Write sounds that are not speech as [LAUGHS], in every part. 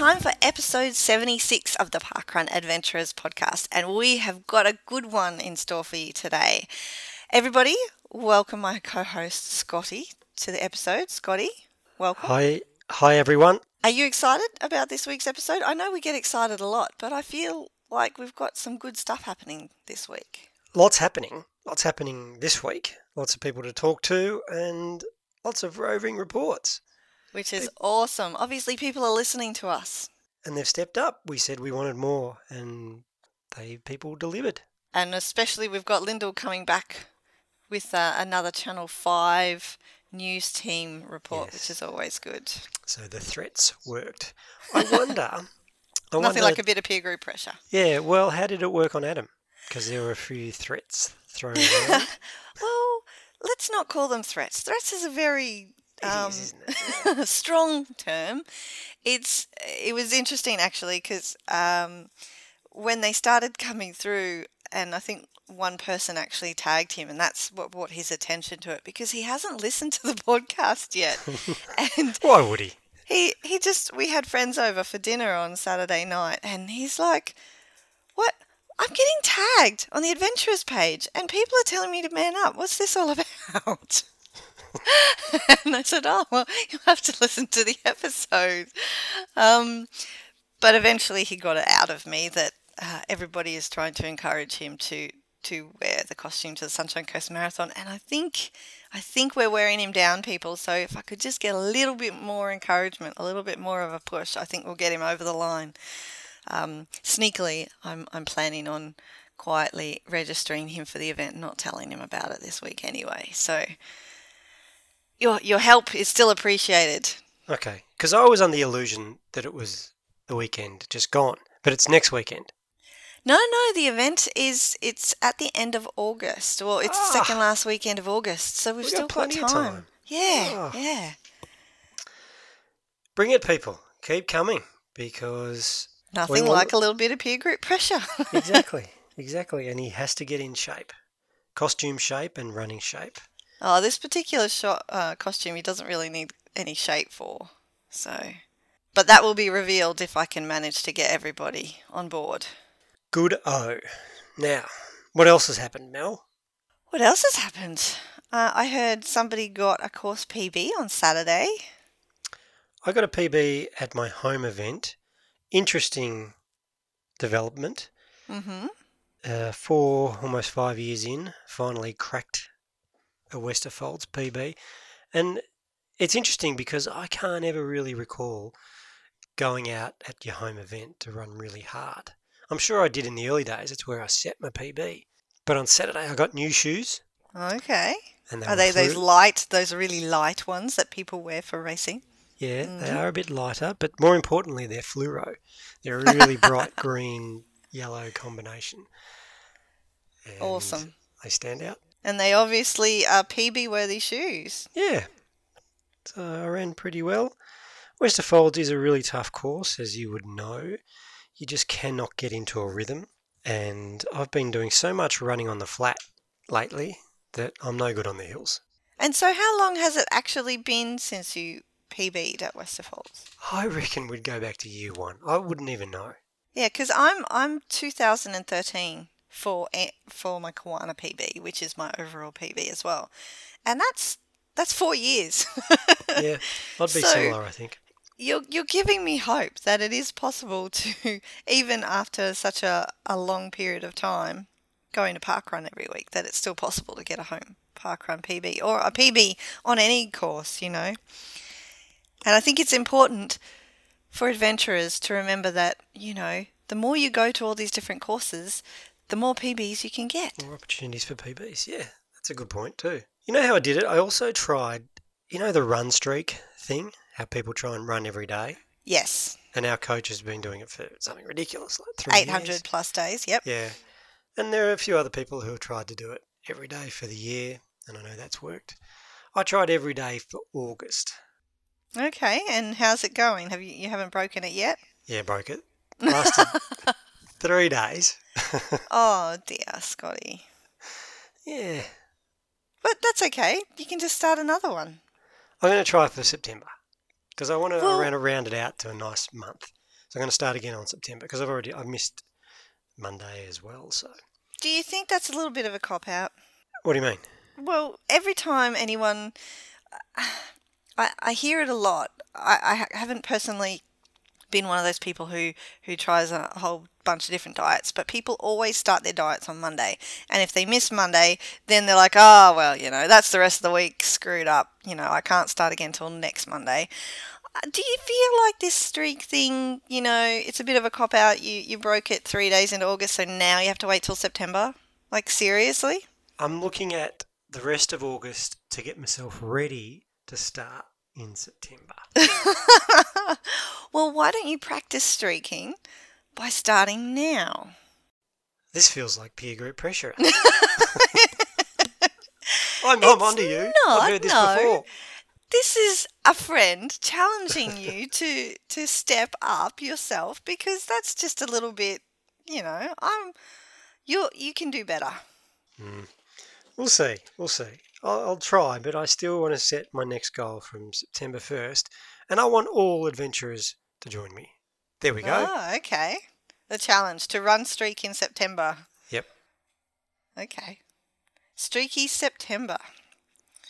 time for episode 76 of the Parkrun Adventurers podcast, and we have got a good one in store for you today. Everybody, welcome my co host Scotty to the episode. Scotty, welcome. Hi, hi everyone. Are you excited about this week's episode? I know we get excited a lot, but I feel like we've got some good stuff happening this week. Lots happening. Lots happening this week. Lots of people to talk to, and lots of roving reports. Which is awesome. Obviously, people are listening to us. And they've stepped up. We said we wanted more, and they people delivered. And especially, we've got Lyndall coming back with uh, another Channel 5 news team report, Yes. which is always good. So the threats worked. I wonder. [LAUGHS] I Nothing wonder, like a bit of peer group pressure. Yeah, well, how did it work on Adam? Because there were a few threats thrown around. [LAUGHS] Well, let's not call them threats. Threats is a very Is, um, it? [LAUGHS] strong term. It's it was interesting actually because um, when they started coming through, and I think one person actually tagged him, and that's what brought his attention to it because he hasn't listened to the podcast yet, [LAUGHS] and Why would he? he he just we had friends over for dinner on Saturday night, and he's like, "What? I'm getting tagged on the adventurers page, and people are telling me to man up. What's this all [LAUGHS] about?" [LAUGHS] and I said, "Oh well, you'll have to listen to the episode." Um, but eventually, he got it out of me that uh, everybody is trying to encourage him to to wear the costume to the Sunshine Coast Marathon, and I think I think we're wearing him down, people. So if I could just get a little bit more encouragement, a little bit more of a push, I think we'll get him over the line. Um, sneakily, I'm I'm planning on quietly registering him for the event, not telling him about it this week anyway. So your your help is still appreciated. Okay, because I was under the illusion that it was the weekend just gone, but it's next weekend. No, no, the event is it's at the end of August. Well, it's the second Ah. last weekend of August, so we've We've still got plenty got time. time. Yeah, Ah. yeah. Bring it, people. Keep coming because Nothing like a little bit of peer group pressure. [LAUGHS] exactly, exactly, and he has to get in shape, costume shape and running shape. Oh, this particular shot uh, costume he doesn't really need any shape for. So, but that will be revealed if I can manage to get everybody on board. Good O. Now, what else has happened, Mel? What else has happened? Uh, I heard somebody got a course PB on Saturday. I got a PB at my home event. Interesting development. Mm-hmm. Uh, four, almost five years in, finally cracked a Westerfolds PB. And it's interesting because I can't ever really recall going out at your home event to run really hard. I'm sure I did in the early days. It's where I set my PB. But on Saturday, I got new shoes. Okay. And they Are they those light, those really light ones that people wear for racing? Yeah, Mm-hmm. they are a bit lighter, but more importantly, they're fluoro. They're a really [LAUGHS] bright green yellow combination. And Awesome. They stand out. And they obviously are PB worthy shoes. Yeah. So I ran pretty well. Westerfolds is a really tough course, as you would know. You just cannot get into a rhythm. And I've been doing so much running on the flat lately that I'm no good on the hills. And so, how long has it actually been since you PB'd at Westerfolds? I reckon we'd go back to year one. I wouldn't even know. Yeah, because I'm I'm 2013 for for my Kawana PB, which is my overall PB as well, and that's that's four years. [LAUGHS] Yeah, I'd be So- similar, I think. you're you're giving me hope that it is possible to [LAUGHS] even after such a, a long period of time going to parkrun every week that it's still possible to get a home parkrun PB or a PB on any course, you know. And I think it's important for adventurers to remember that, you know, the more you go to all these different courses, the more PBs you can get. More opportunities for PBs. Yeah, that's a good point too. You know how I did it? I also tried, you know, the run streak thing, how people try and run every day. Yes, And our coach has been doing it for something ridiculous, like three 800 years. plus days. Yep. Yeah. And there are a few other people who have tried to do it every day for the year, and I know that's worked. I tried every day for August. Okay, and how's it going? Have you you haven't broken it yet? Yeah, broke it. Lasted [LAUGHS] three days. [LAUGHS] Oh dear, Scotty. yeah. But that's okay. You can just start another one. I'm going to try for September because I want to Well- round, it out to a nice month. So I'm going to start again on September because I've already I've missed Monday as well. So Do you think that's a little bit of a cop out? what do you mean? Well, every time anyone, [SIGHS] I, I hear it a lot. I, I haven't personally been one of those people who, who tries a whole bunch of different diets, but people always start their diets on Monday. And if they miss Monday, then they're like, oh, well, you know, that's the rest of the week screwed up. You know, I can't start again till next Monday. Uh, Do you feel like this streak thing, you know, it's a bit of a cop out? You, you broke it three days into August, so now you have to wait till September? Like, seriously? I'm looking at the rest of August to get myself ready to start in September. [LAUGHS] well, why don't you practice streaking by starting now? This feels like peer group pressure. [LAUGHS] I'm, I'm onto you. not, I've heard this no. before. This is a friend challenging [LAUGHS] you to to step up yourself because that's just a little bit, you know, I'm you you can do better. Hmm. We'll see. We'll see. I'll, I'll try, but I still want to set my next goal from September 1st, and I want all adventurers to join me. There we go. Oh, okay. The challenge to run streak in September. Yep. Okay. Streaky September.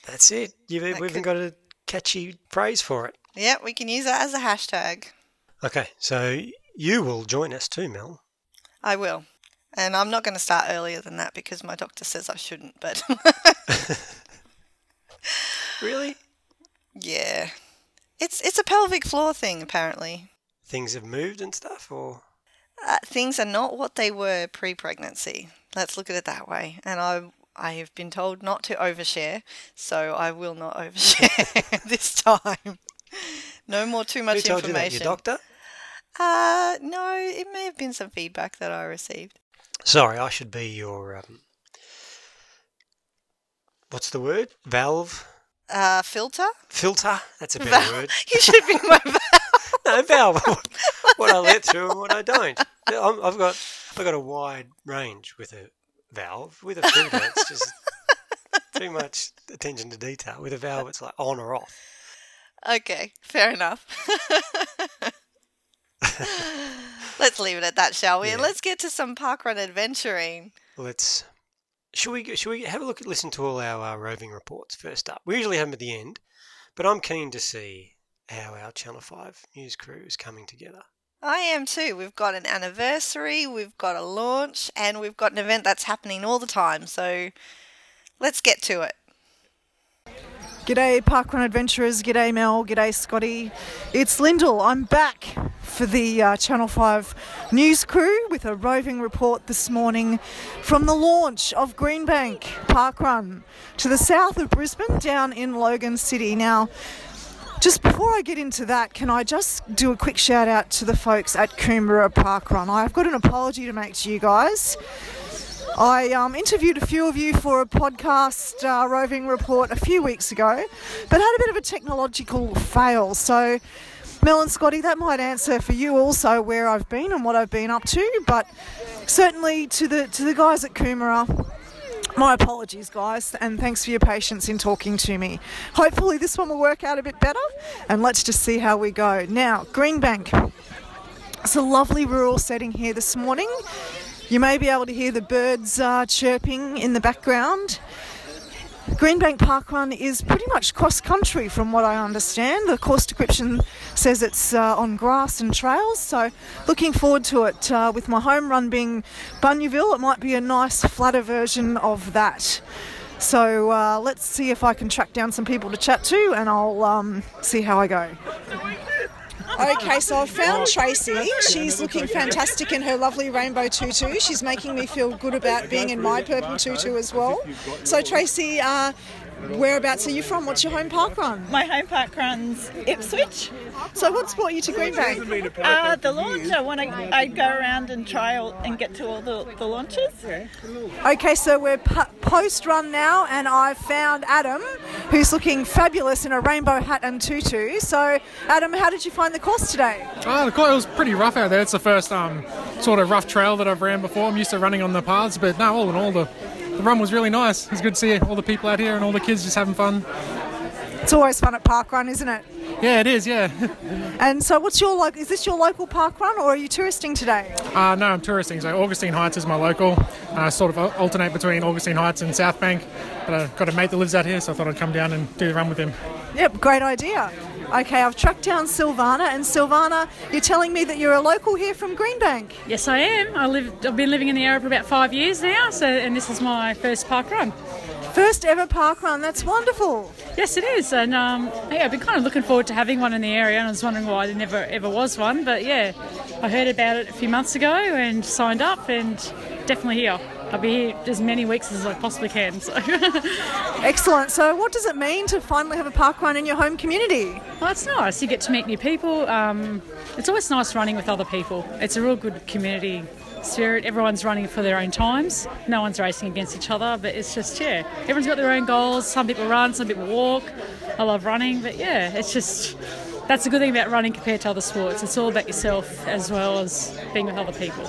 That's it. You've, That we've even could- got a catchy phrase for it. Yeah, we can use that as a hashtag. Okay, so you will join us too, Mel. I will. And I'm not going to start earlier than that because my doctor says I shouldn't, but [LAUGHS] [LAUGHS] Really? yeah. It's it's a pelvic floor thing apparently. Things have moved and stuff, or Uh, things are not what they were pre-pregnancy. Let's look at it that way. And I I have been told not to overshare, so I will not [LAUGHS] overshare this time. No more too much who told you that? information. Your doctor? Uh no, it may have been some feedback that I received. Sorry, I should be your um. What's the word? Valve Uh filter? filter. That's a better word. [LAUGHS] You should be my [LAUGHS] val- No, valve. [LAUGHS] what I let through and what I don't. I'm, I've got I've got a wide range with a valve. With a filter, it's just too much attention to detail. With a valve, it's like on or off. Okay, fair enough. Let's leave it at that, shall we? Yeah. let's get to some parkrun adventuring. Let's. Should we? Should we have a look at listen to all our uh, roving reports first up? We usually have them at the end, but I'm keen to see how our Channel Five news crew is coming together. I am too. We've got an anniversary, we've got a launch, and we've got an event that's happening all the time. So let's get to it. G'day, Parkrun Adventurers. G'day, Mel. G'day, Scotty. It's Lyndall. I'm back for the uh, Channel 5 news crew with a roving report this morning from the launch of Greenbank Parkrun to the south of Brisbane down in Logan City. Now, just before I get into that, can I just do a quick shout out to the folks at Coomera Parkrun? I've got an apology to make to you guys. I um, interviewed a few of you for a podcast uh, roving report a few weeks ago, but had a bit of a technological fail. So, Mel and Scotty, that might answer for you also where I've been and what I've been up to. But certainly to the to the guys at Coomera, my apologies, guys, and thanks for your patience in talking to me. Hopefully, this one will work out a bit better, and let's just see how we go. Now, Greenbank. It's a lovely rural setting here this morning. You may be able to hear the birds uh, chirping in the background. Greenbank Park Run is pretty much cross country from what I understand. The course description says it's uh, on grass and trails, so looking forward to it. Uh, with my home run being Bunyaville, it might be a nice flatter version of that. So uh, let's see if I can track down some people to chat to and I'll um, see how I go. Okay, so I've found Tracy. She's looking fantastic in her lovely rainbow tutu. She's making me feel good about being in my purple tutu as well. So, Tracy, uh, whereabouts are you from? What's your home park run? My home park runs Ipswich. So, what's brought you to Greenbank? Uh, the launch, I want to I go around and try all, and get to all the, the launches. Okay, so we're post run now, and I've found Adam, who's looking fabulous in a rainbow hat and tutu. So, Adam, how did you find the course today? Oh, the course was pretty rough out there. It's the first um, sort of rough trail that I've ran before. I'm used to running on the paths, but no, all in all, the, the run was really nice. It's good to see all the people out here and all the kids just having fun. It's always fun at park run, isn't it? Yeah, it is. Yeah. [LAUGHS] And so, what's your like? Is this your local park run, or are you touristing today? Uh, no, I'm touristing. So Augustine Heights is my local. I sort of alternate between Augustine Heights and South Bank. But I've got a mate that lives out here, so I thought I'd come down and do the run with him. Yep, great idea. Okay, I've tracked down Silvana, and Silvana, you're telling me that you're a local here from Greenbank. Yes, I am. I live. I've been living in the area for about five years now. So, and this is my first park run. First ever park run. That's wonderful. Yes, it is. And um, yeah, I've been kind of looking forward to having one in the area, and I was wondering why there never ever was one. But yeah, I heard about it a few months ago and signed up, and definitely here. I'll be here as many weeks as I possibly can. So. [LAUGHS] Excellent. So, what does it mean to finally have a park run in your home community? Well, it's nice. You get to meet new people. Um, it's always nice running with other people. It's a real good community spirit. Everyone's running for their own times. No one's racing against each other, but it's just, yeah, everyone's got their own goals. Some people run, some people walk. I love running, but yeah, it's just, that's the good thing about running compared to other sports. It's all about yourself as well as being with other people.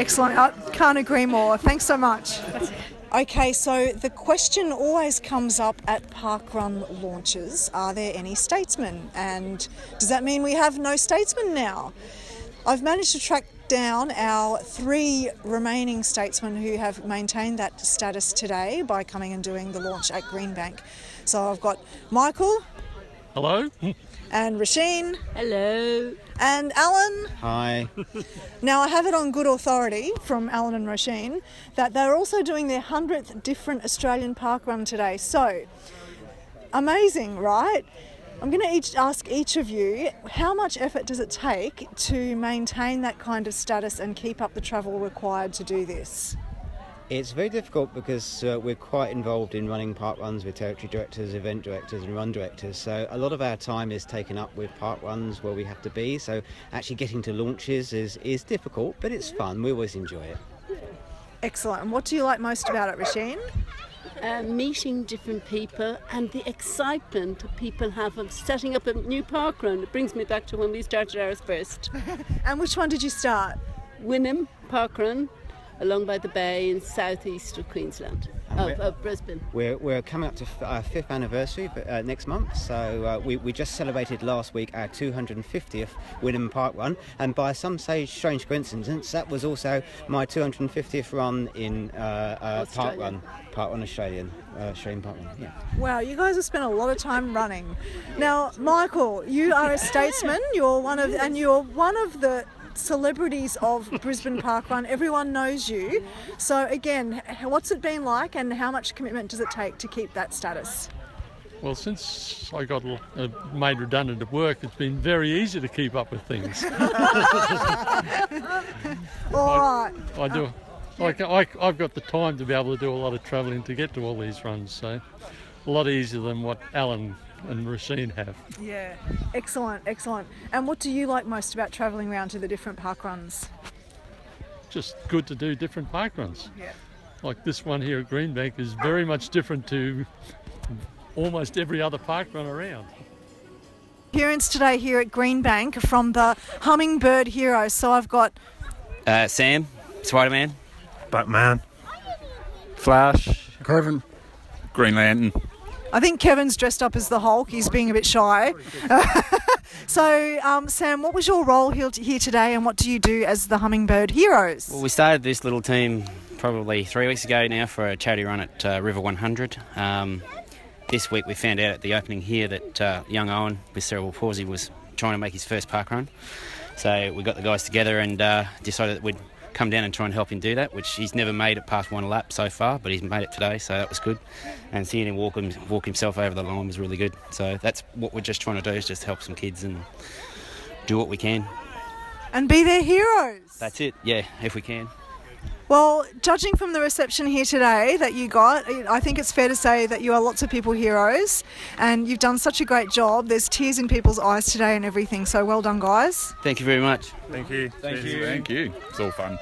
Excellent. I can't agree more. Thanks so much. Okay, so the question always comes up at parkrun launches are there any statesmen? And does that mean we have no statesmen now? I've managed to track down our three remaining statesmen who have maintained that status today by coming and doing the launch at Greenbank. So I've got Michael Hello? [LAUGHS] and Roisin Hello. and Alan. Hi. Now, I have it on good authority from Alan and Roisin that they're also doing their 100th different Australian park run today. So, amazing, right? I'm going to each ask each of you how much effort does it take to maintain that kind of status and keep up the travel required to do this? It's very difficult because uh, we're quite involved in running park runs with territory directors, event directors, and run directors. So a lot of our time is taken up with park runs where we have to be. So actually getting to launches is, is difficult, but it's fun. We always enjoy it. Excellent. And what do you like most about it, Roisin? Uh, meeting different people and the excitement that people have of setting up a new park run. It brings me back to when we started ours first. [LAUGHS] And which one did you start? Wynnum Park Run along by the bay in southeast of Queensland, of, of Brisbane. We're, we're coming up to f- our fifth anniversary uh, next month, so uh, we, we just celebrated last week our 250th Wynnum Park Run, and by some say strange coincidence, that was also my 250th run in uh, uh, Park Australia. Run, Park Run Australian, uh, Australian Park Run. Yeah. Wow, you guys have spent a lot of time running. Now, Michael, you are a statesman. You're one of, and you're one of the celebrities of Brisbane Park Run. Everyone knows you. So, again, what's it been like, and how much commitment does it take to keep that status? Well, since I got uh, made redundant at work, it's been very easy to keep up with things. [LAUGHS] [LAUGHS] All right. I do. Like I, I've got the time to be able to do a lot of travelling to get to all these runs, so a lot easier than what Alan and Roisin have. Yeah. Excellent, excellent. And what do you like most about travelling around to the different park runs? Just good to do different park runs. Yeah. Like this one here at Greenbank is very much different to almost every other park run around. Appearance today here at Greenbank from the Hummingbird Heroes. So I've got Uh, Sam, Spider Man. Batman. Flash. Kevin. Green Lantern. I think Kevin's dressed up as the Hulk. He's being a bit shy. [LAUGHS] so, um, Sam, what was your role here today, and what do you do as the Hummingbird Heroes? Well, we started this little team probably three weeks ago now for a charity run at uh, River 100. Um, this week we found out at the opening here that uh, young Owen with cerebral palsy was trying to make his first park run. So we got the guys together and uh, decided that we'd come down and try and help him do that, which he's never made it past one lap so far, but he's made it today, so that was good. And seeing him walk, him, walk himself over the line was really good. So that's what we're just trying to do is just help some kids and do what we can. And be their heroes. That's it, yeah, if we can. Well, judging from the reception here today that you got, I think it's fair to say that you are lots of people heroes, and you've done such a great job. There's tears in people's eyes today and everything. So well done, guys. Thank you very much. Thank you. Thank you. Thank you. It's all fun.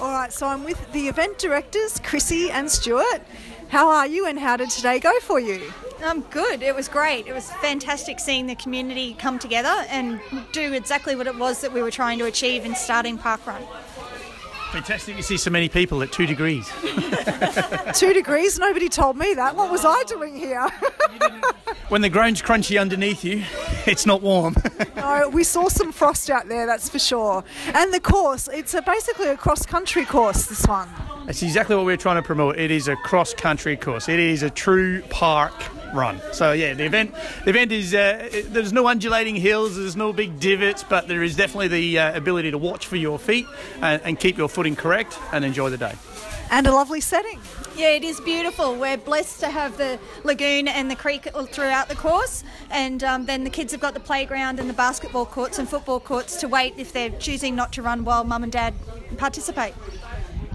All right, so I'm with the event directors, Chrissy and Stuart. How are you, and how did today go for you? I'm um, good. It was great. It was fantastic seeing the community come together and do exactly what it was that we were trying to achieve in starting Parkrun. Fantastic to see so many people at two degrees. [LAUGHS] Two degrees? Nobody told me that. What was I doing here? [LAUGHS] when the ground's crunchy underneath you, it's not warm. [LAUGHS] no, we saw some frost out there, that's for sure. And the course, it's a, basically a cross country course, this one. That's exactly what we're trying to promote. It is a cross country course. It is a true park run. So yeah, the event the event is uh, there's no undulating hills, there's no big divots, but there is definitely the uh, ability to watch for your feet and, and keep your footing correct and enjoy the day. And a lovely setting. Yeah, it is beautiful. We're blessed to have the lagoon and the creek throughout the course, and um, then the kids have got the playground and the basketball courts and football courts to wait if they're choosing not to run while mum and dad participate.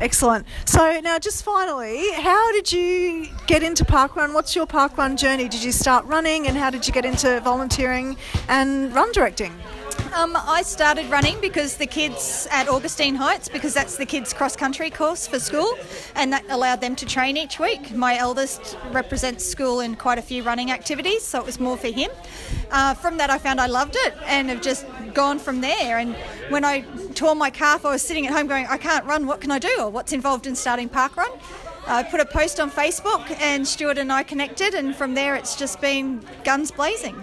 Excellent. So now, just finally, how did you get into parkrun? What's your parkrun journey? Did you start running, and how did you get into volunteering and run directing? Um, I started running because the kids at Augustine Heights, because that's the kids' cross country course for school, and that allowed them to train each week. My eldest represents school in quite a few running activities, so it was more for him. Uh, from that, I found I loved it and have just gone from there. And when I tore my calf, I was sitting at home going, I can't run, what can I do? Or what's involved in starting parkrun? I put a post on Facebook and Stuart and I connected, and from there it's just been guns blazing.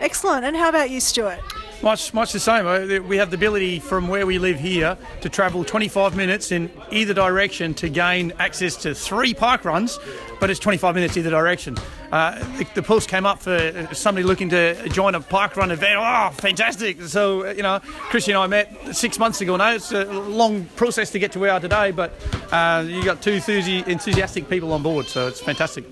Excellent. And how about you, Stuart? Much, much the same. Uh, we have the ability from where we live here to travel 25 minutes in either direction to gain access to three park runs, but it's 25 minutes either direction. Uh, the, the, post came up for somebody looking to join a park run event. Oh, fantastic! So uh, you know, Christian and I met six months ago now. It's a long process to get to where we are today, but uh, you got two enthusiastic people on board, so it's fantastic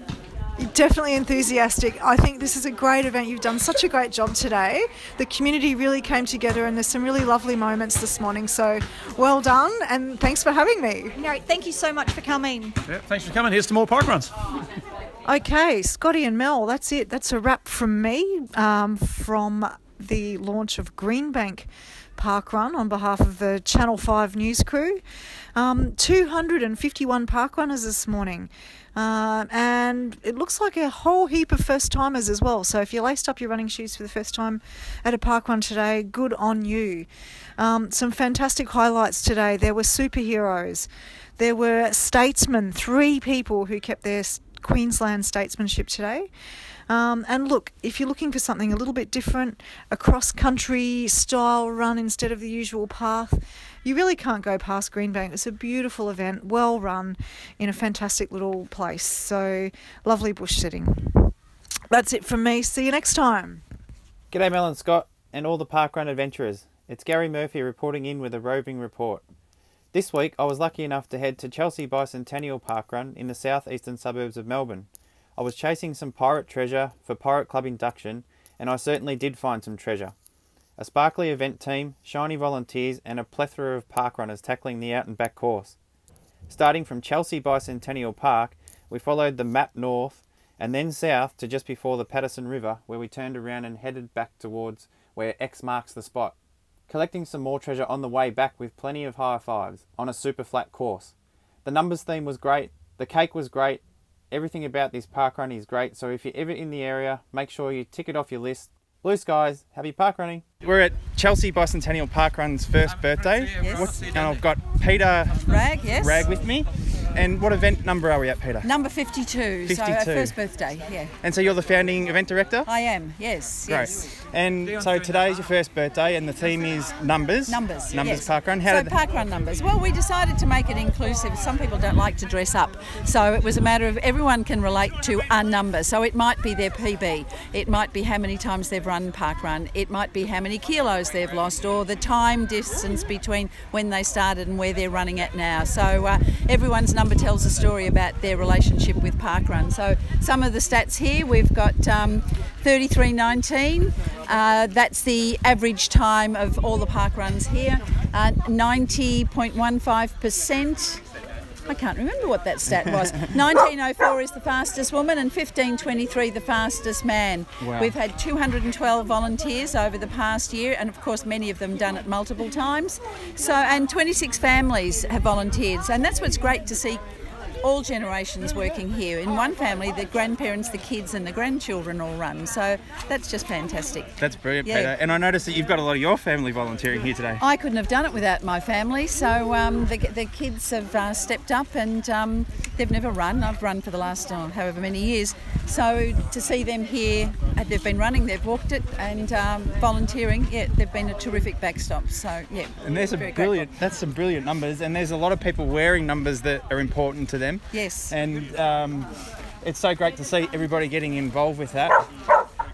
definitely enthusiastic. I think this is a great event. You've done such a great job today. The community really came together, and there's some really lovely moments this morning. So, well done, and thanks for having me. No, thank you so much for coming. Yeah, thanks for coming. Here's to more park runs. Okay, Scotty and Mel, that's it. That's a wrap from me um, from the launch of Greenbank Park Run on behalf of the Channel 5 news crew. Um, 251 park runners this morning. Uh, and it looks like a whole heap of first timers as well. So if you laced up your running shoes for the first time at a park run today, good on you. Um, some fantastic highlights today. There were superheroes, there were statesmen, three people who kept their Queensland statesmanship today. Um, and look, if you're looking for something a little bit different, a cross country style run instead of the usual path, you really can't go past Greenbank. It's a beautiful event, well run, in a fantastic little place. So lovely bush setting. That's it from me. See you next time. G'day, Mel and Scott, and all the parkrun adventurers. It's Gary Murphy reporting in with a roving report. This week, I was lucky enough to head to Chelsea Bicentennial Parkrun in the southeastern suburbs of Melbourne. I was chasing some pirate treasure for Pirate Club induction, and I certainly did find some treasure. A sparkly event team, shiny volunteers, and a plethora of parkrunners tackling the out and back course. Starting from Chelsea Bicentennial Park, we followed the map north and then south to just before the Patterson River, where we turned around and headed back towards where X marks the spot. Collecting some more treasure on the way back with plenty of high fives on a super flat course. The numbers theme was great, the cake was great, Everything about this park run is great, so if you're ever in the area, make sure you tick it off your list. Blue skies, happy park running. We're at Chelsea Bicentennial Park Run's first birthday. Yes. and I've got Peter Rag, yes. Rag with me. And what event number are we at, Peter? Number 52. 52. So our first birthday, yeah. And so you're the founding event director? I am, yes. Great. Yes. And so today is your first birthday, and the theme is numbers. Numbers. Numbers yes. parkrun. How so did parkrun numbers. Well, we decided to make it inclusive. Some people don't like to dress up, so it was a matter of everyone can relate to a number. So it might be their PB, it might be how many times they've run parkrun, it might be how many kilos they've lost, or the time distance between when they started and where they're running at now. So uh, everyone's number tells a story about their relationship with parkrun. So some of the stats here, we've got um, 33.19. Uh, that's the average time of all the park runs here. Uh, 90.15%. I can't remember what that stat was. [LAUGHS] 1904 is the fastest woman and 1523 the fastest man. Wow. We've had 212 volunteers over the past year, and of course, many of them done it multiple times. So, and 26 families have volunteered, and that's what's great to see all generations working here. In one family, the grandparents, the kids, and the grandchildren all run. So that's just fantastic. That's brilliant, Yeah. Peter. And I noticed that you've got a lot of your family volunteering here today. I couldn't have done it without my family. So um, the, the kids have uh, stepped up and um, they've never run. I've run for the last oh, however many years. So to see them here, uh, they've been running, they've walked it, and um, volunteering. Yeah, they've been a terrific backstop. So yeah, And there's a very grateful. brilliant, that's some brilliant numbers, and there's a lot of people wearing numbers that are important to them. Yes. And um, it's so great to see everybody getting involved with that.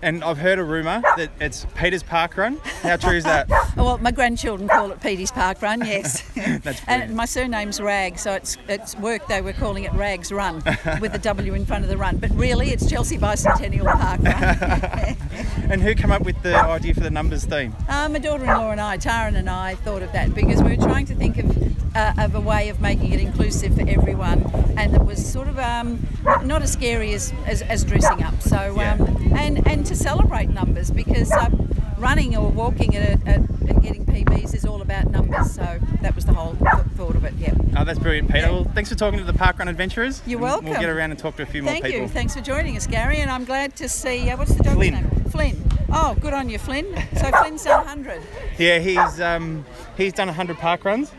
And I've heard a rumour that it's Peter's Park Run. How true is that? [LAUGHS] Well, my grandchildren call it Peter's Park Run, [LAUGHS] yes. That's [LAUGHS] and my surname's Rag, so it's it's work they were calling it Rags Run with the W in front of the run. But really, it's Chelsea Bicentennial Park Run. And who came up with the idea for the numbers theme? Uh, my daughter-in-law and I, Taran and I, thought of that because we were trying to think of, uh, of a way of making it inclusive for everyone, and it was sort of um, not as scary as, as, as dressing up. So um, and and to celebrate numbers because um, running or walking at, a, at and getting PBs is all about numbers. So that was the whole th- thought of it. Yeah. Oh, that's brilliant, Peter. Well, thanks for talking to the Park Run Adventurers. You're welcome. We'll get around and talk to a few more people. Thank you. Thanks for joining us, Gary. And I'm glad to see. Uh, what's the dog's Flynn. name? Flynn. Oh, good on you, Flynn. So Flynn's done 100. Yeah, he's um, he's done 100 park runs,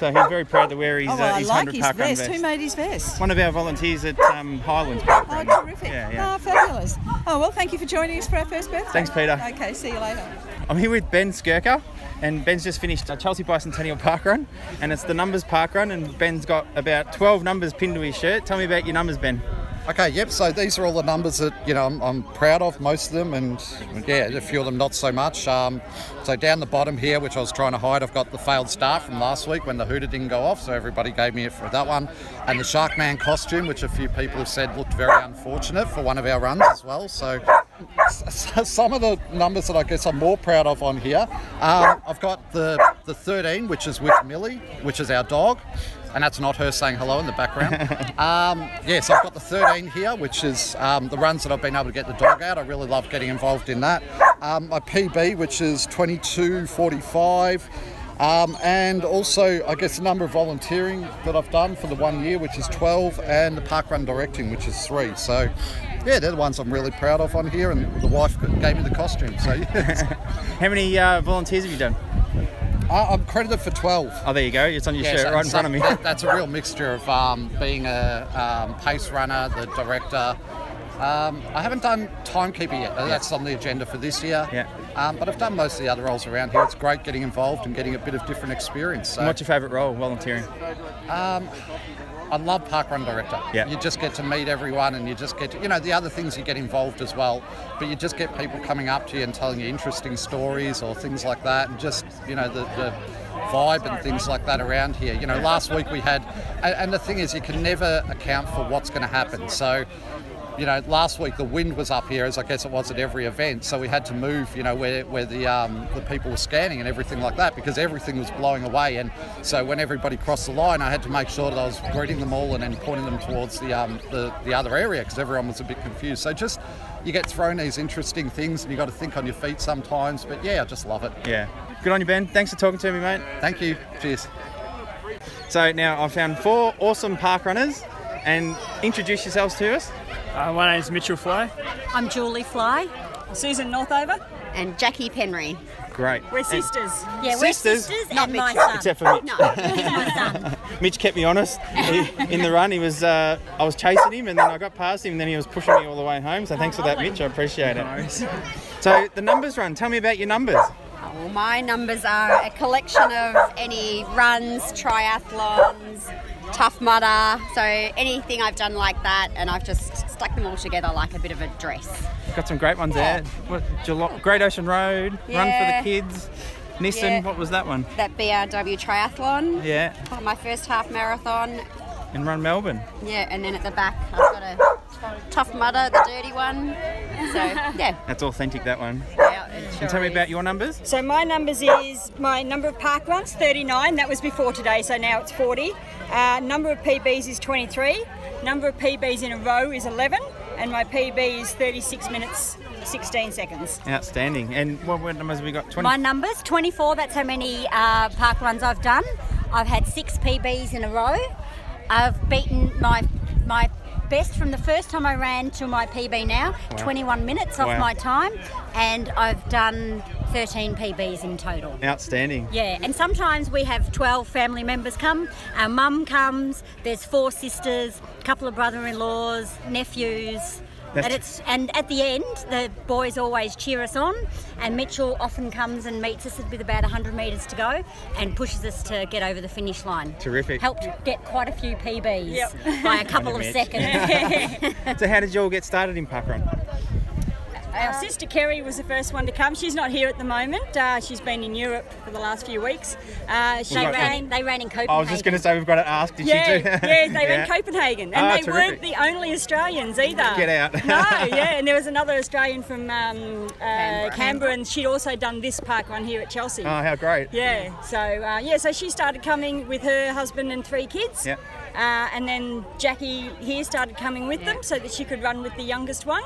so he's very proud to wear his, oh, well, uh, I his like 100 his park run vest. vest. Who made his vest? One of our volunteers at um, Highlands Park Oh, terrific. Yeah, yeah. Oh, fabulous. Oh, well, thank you for joining us for our first birthday. Thanks, Peter. Okay, see you later. I'm here with Ben Skirker, and Ben's just finished a Chelsea Bicentennial Park Run, and it's the numbers park run, and Ben's got about 12 numbers pinned to his shirt. Tell me about your numbers, Ben. Okay, yep. So these are all the numbers that you know I'm, I'm proud of, most of them, and yeah, a few of them not so much. Um, so down the bottom here, which I was trying to hide, I've got the failed start from last week when the hooter didn't go off, so everybody gave me it for that one, and the Sharkman costume, which a few people have said looked very unfortunate for one of our runs as well. So some of the numbers that I guess I'm more proud of on here, um, I've got the the 13, which is with Millie, which is our dog. And that's not her saying hello in the background. [LAUGHS] um, yes, I've got the 13 here, which is um, the runs that I've been able to get the dog out. I really love getting involved in that. Um, my PB, which is 22.45. Um, and also, I guess, the number of volunteering that I've done for the one year, which is 12, and the park run directing, which is three. So, yeah, they're the ones I'm really proud of on here, and the wife gave me the costume. So, yeah. [LAUGHS] How many uh, volunteers have you done? I- I'm credited for 12. Oh, there you go. It's on your Yeah, shirt so- right in so front of me. that- that's a real mixture of um, being a um, pace runner, the director. Um, I haven't done timekeeper yet. That's on the agenda for this year. Yeah. Um, but I've done most of the other roles around here. It's great getting involved and getting a bit of different experience. So, what's your favourite role, volunteering? um, I love park run director. Yeah. You just get to meet everyone and you just get to, you know, the other things you get involved as well, but you just get people coming up to you and telling you interesting stories or things like that and just, you know, the, the vibe and things like that around here. You know, last week we had, and, and the thing is, you can never account for what's going to happen. So, you know, last week the wind was up here, as I guess it was at every event. So we had to move, you know, where, where the um, the people were scanning and everything like that because everything was blowing away. And so when everybody crossed the line, I had to make sure that I was greeting them all and then pointing them towards the um, the, the other area because everyone was a bit confused. So just you get thrown these interesting things and you got to think on your feet sometimes. But yeah, I just love it. Yeah. Good on you, Ben. Thanks for talking to me, mate. Thank you. Cheers. So now I found four awesome park runners, and introduce yourselves to us. Uh, my name's Mitchell Fly. I'm Julie Fly. Susan Northover. And Jackie Penry. Great. We're And sisters. Yeah, we're Sisters? sisters Not and my Mitchell. son. Except for Mitch. No, [LAUGHS] he's my son. Mitch kept me honest He- in the run. He was, uh, I was chasing him, and then I got past him, and then he was pushing me all the way home. So thanks for that, Mitch. I appreciate it. So the numbers run. Tell me about your numbers. Well, my numbers are a collection of any runs, triathlons, tough mudder, so anything I've done like that, and I've just stuck them all together like a bit of a dress. Got some great ones Yeah. there. What, Geelong, Great Ocean Road, Run for the Kids, Nissan. Yeah. What was that one? That BRW triathlon, Yeah, my first half marathon, and Run Melbourne. yeah, and then at the back I've got a tough mudder, the dirty one. So yeah. That's authentic. That one. Yeah, it And sure tell me is. about your numbers. So my numbers is my number of park runs 39. That was before today, so now it's 40. Uh, number of PBs is 23. Number of PBs in a row is 11, and my PB is 36 minutes 16 seconds. Outstanding. And what, what numbers have we got? 20. My number's 24. That's how many uh, park runs I've done. I've had six PBs in a row. I've beaten my my best from the first time I ran to my PB now, Wow. 21 minutes off Wow. my time, and I've done 13 PBs in total. Outstanding. Yeah, and sometimes we have 12 family members come. Our mum comes, there's four sisters, a couple of brother in laws, nephews. That's- And, it's, and at the end, the boys always cheer us on, and Mitchell often comes and meets us with about 100 metres to go and pushes us to get over the finish line. Terrific. Helped get quite a few PBs Yep. by a couple of seconds. [LAUGHS] so how did you all get started in parkrun? Our sister Kerry was the first one to come. She's not here at the moment. Uh, she's been in Europe for the last few weeks. Uh, she We've got- ran. They ran in Copenhagen. I was just going to say we've got to ask. Did yeah, she do? yeah, they Yeah. ran Copenhagen, and Ah, they terrific. weren't the only Australians either. Get out. no, yeah, and there was another Australian from um, uh, Canberra. and she'd also done this park run here at Chelsea. Oh, how great. Yeah, so uh, yeah, so she started coming with her husband and three kids. Yeah. Uh, and then Jackie here started coming with them so that she could run with the youngest one.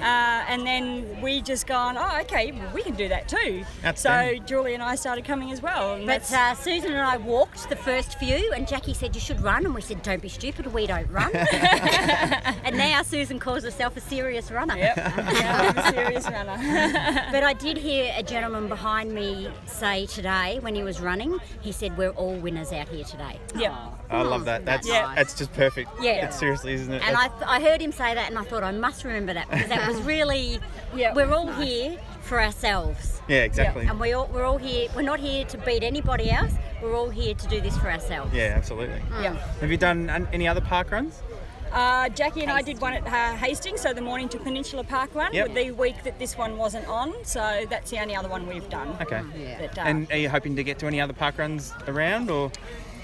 Uh, and then we just gone, oh, okay, well, we can do that too. So Outstanding. Julie and I started coming as well. But that's- uh, Susan and I walked the first few, and Jackie said you should run, and we said don't be stupid, we don't run. [LAUGHS] [LAUGHS] and now Susan calls herself a serious runner. Yep, yeah, I'm a serious runner. [LAUGHS] but I did hear a gentleman behind me say today when he was running, he said we're all winners out here today. Yep. I love that. That's Yeah. that's just perfect. Yeah. It's seriously, isn't it? And I, That's- I heard him say that, and I thought I must remember that because that was [LAUGHS] really, yeah, we're all here for ourselves. Yeah, exactly. And we all, we're all here. We're not here to beat anybody else. We're all here to do this for ourselves. yeah, absolutely. Yeah. Have you done any other park runs? Uh, Jackie and I did one at uh, Hastings, so the Mornington Peninsula Park run. Yep. The week that this one wasn't on, so that's the only other one we've done. Okay. But, uh, And are you hoping to get to any other park runs around, or?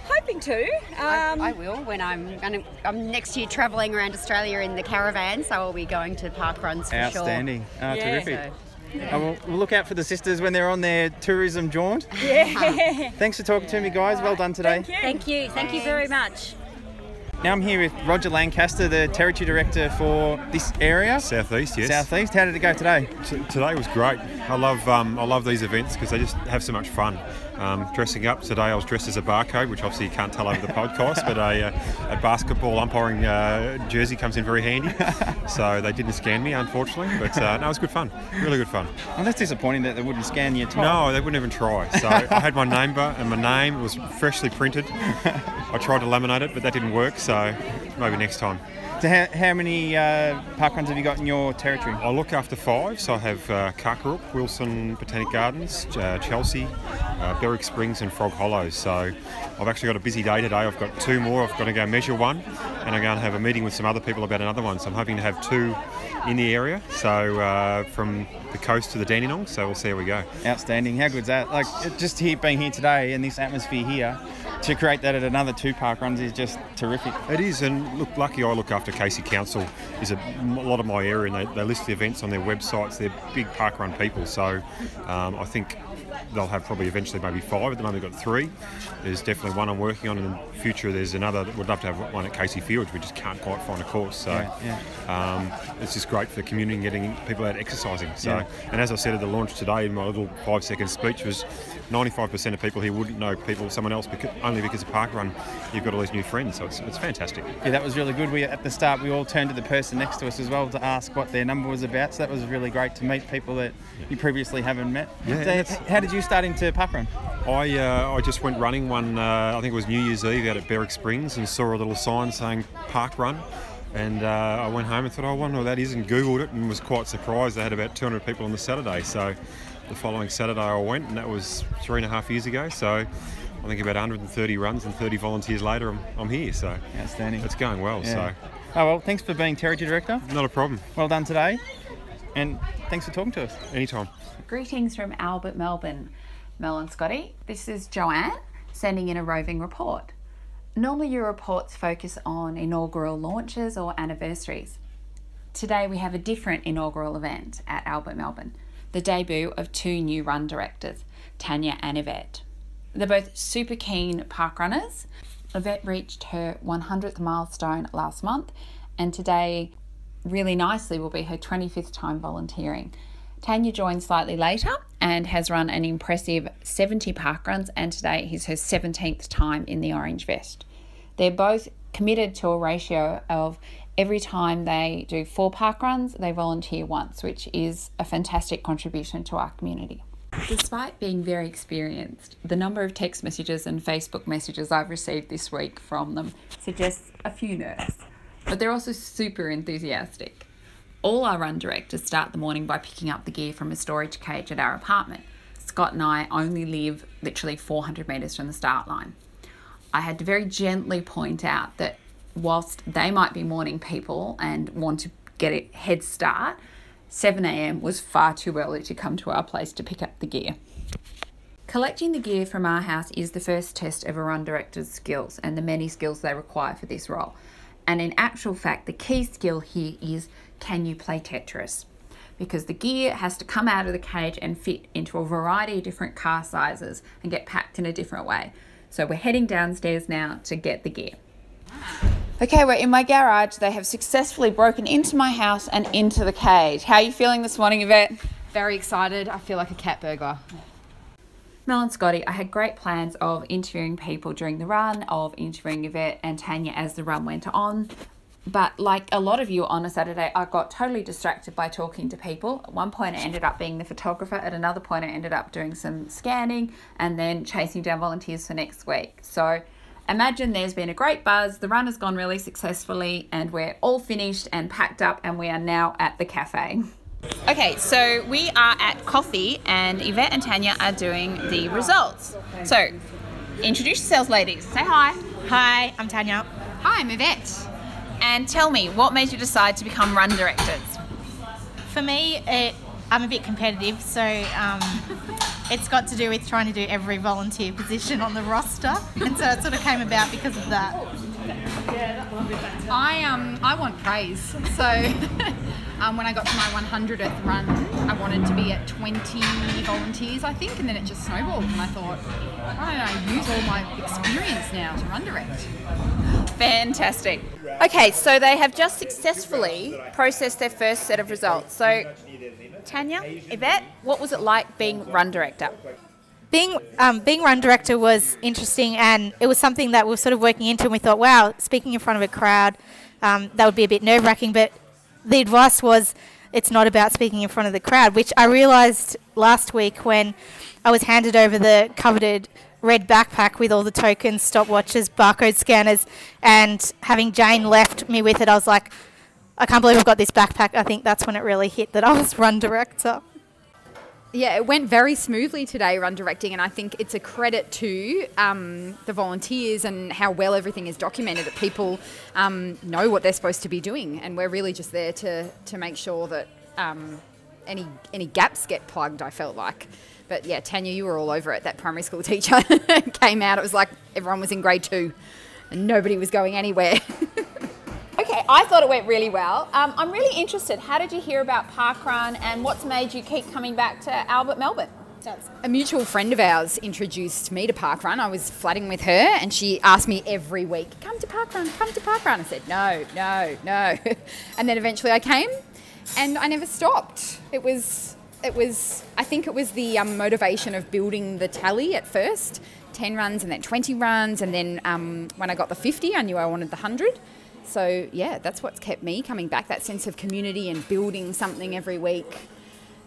Hoping to. Um, I will when I'm going to. I'm next year travelling around Australia in the caravan, so I'll be going to park runs for Outstanding. sure. Oh, terrific. Oh, well, we'll look out for the sisters when they're on their tourism jaunt. [LAUGHS] Yeah. Thanks for talking to me, guys. Well done today. Thank you. Thank you very much. Now I'm here with Roger Lancaster, the Territory Director for this area. Southeast, yes. Southeast. How did it go today? T- today was great. I love um, I love these events because they just have so much fun. Um, dressing up today, I was dressed as a barcode, which obviously you can't tell over the podcast, but a, uh, a basketball umpiring uh, jersey comes in very handy. [LAUGHS] so they didn't scan me, unfortunately, but uh, no, it was good fun. Really good fun. Well, that's disappointing that they wouldn't scan your top. No, they wouldn't even try. So [LAUGHS] I had my number, and my name was freshly printed. I tried to laminate it, but that didn't work. So maybe next time. So how, how many uh, park runs have you got in your territory? I look after five, so I have uh, Wilson Botanic Gardens, uh, Chelsea, uh, Berwick Springs, and Frog Hollows. So I've actually got a busy day today. I've got two more. I've got to go measure one, and I'm going to have a meeting with some other people about another one. So I'm hoping to have two in the area. So uh, from the coast to the Dandenong. So we'll see how we go. Outstanding. How good's that? Like just here being here today in this atmosphere here, to create that at another two park runs is just terrific. It is, and look, lucky I look after Casey Council is a, a lot of my area, and they, they list the events on their websites. They're big park run people, so um, I think they'll have probably eventually maybe five. At the moment, they've got three. There's definitely one I'm working on, in the future there's another. that Would love to have one at Casey Fields. We just can't quite find a course, so Yeah, Um, it's just great for the community and getting people out exercising. So, And as I said at the launch today, in my little five-second speech was 95% of people here wouldn't know people, someone else, because, only because of park run. You've got all these new friends, so it's, it's fantastic. Yeah, that was really good. We at the start we all turned to the person next to us as well to ask what their number was about. So that was really great to meet people that you previously haven't met. Yeah, So how did you start into parkrun? I uh, I just went running one. Uh, I think it was New Year's Eve out at Berwick Springs and saw a little sign saying Park Run. And uh, I went home and thought, oh, I wonder what that is, and Googled it and was quite surprised. They had about 200 people on the Saturday. So the following Saturday I went, and that was three and a half years ago. So I think about 130 runs and 30 volunteers later, I'm, I'm here. So outstanding. It's going well. Yeah. Oh well, thanks for being territory director. Not a problem. Well done today, and thanks for talking to us. Anytime. Greetings from Albert, Melbourne. Mel and Scotty, this is Joanne sending in a roving report. Normally, your reports focus on inaugural launches or anniversaries. Today, we have a different inaugural event at Albert, Melbourne the debut of two new run directors, Tanya and Yvette. They're both super keen park runners. Yvette reached her 100th milestone last month, and today, really nicely, will be her 25th time volunteering. Tanya joined slightly later and has run an impressive 70 park runs, and today is her 17th time in the orange vest. They're both committed to a ratio of every time they do four park runs, they volunteer once, which is a fantastic contribution to our community. Despite being very experienced, the number of text messages and Facebook messages I've received this week from them suggests a few nerves, but they're also super enthusiastic. All our run directors start the morning by picking up the gear from a storage cage at our apartment. Scott and I only live literally 400 metres from the start line. I had to very gently point out that whilst they might be morning people and want to get a head start, 7am was far too early to come to our place to pick up the gear. Collecting the gear from our house is the first test of a run director's skills and the many skills they require for this role. And in actual fact, the key skill here is can you play Tetris? Because the gear has to come out of the cage and fit into a variety of different car sizes and get packed in a different way. So we're heading downstairs now to get the gear. Okay, we're in my garage. They have successfully broken into my house and into the cage. How are you feeling this morning, Yvette? Very excited. I feel like a cat burglar. Mel and Scotty, I had great plans of interviewing people during the run, of interviewing Yvette and Tanya as the run went on. But like a lot of you on a Saturday, I got totally distracted by talking to people. At one point, I ended up being the photographer. At another point, I ended up doing some scanning and then chasing down volunteers for next week. So imagine there's been a great buzz, the run has gone really successfully, and we're all finished and packed up, and we are now at the cafe. Okay, so we are at coffee, and Yvette and Tanya are doing the results. So, introduce yourselves, ladies. Say hi. Hi, I'm Tanya. Hi, I'm Yvette. And tell me, what made you decide to become run directors? For me, it, I'm a bit competitive, so um, it's got to do with trying to do every volunteer position on the roster, and so it sort of came about because of that. I um I want praise. So [LAUGHS] um, when I got to my 100th run, I wanted to be at 20 volunteers, I think, and then it just snowballed. And I thought, why don't I use all my experience now to run direct? Fantastic. Okay, so they have just successfully processed their first set of results. So, Tanya, Yvette, what was it like being run director? Being um, being run director was interesting, and it was something that we were sort of working into. And we thought, wow, speaking in front of a crowd, um, that would be a bit nerve wracking. But the advice was, it's not about speaking in front of the crowd, which I realised last week when I was handed over the coveted red backpack with all the tokens, stopwatches, barcode scanners, and having Jane left me with it, I was like, I can't believe I've got this backpack. I think that's when it really hit that I was run director. Yeah, it went very smoothly today, run directing, and I think it's a credit to um, the volunteers and how well everything is documented that people um, know what they're supposed to be doing, and we're really just there to to make sure that um, any any gaps get plugged. I felt like. But yeah, Tanya, you were all over it. That primary school [LAUGHS] teacher came out. It was like everyone was in grade two, and nobody was going anywhere. [LAUGHS] Okay, I thought it went really well. Um, I'm really interested. How did you hear about Parkrun and what's made you keep coming back to Albert, Melbourne? A mutual friend of ours introduced me to Parkrun. I was flatting with her, and she asked me every week, "Come to Parkrun, come to Parkrun." I said, "No, no, no," [LAUGHS] and then eventually I came, and I never stopped. It was, it was. I think it was the um, motivation of building the tally at first, ten runs and then twenty runs, and then um, when I got the fifty, I knew I wanted the hundred. So yeah, that's what's kept me coming back. That sense of community and building something every week.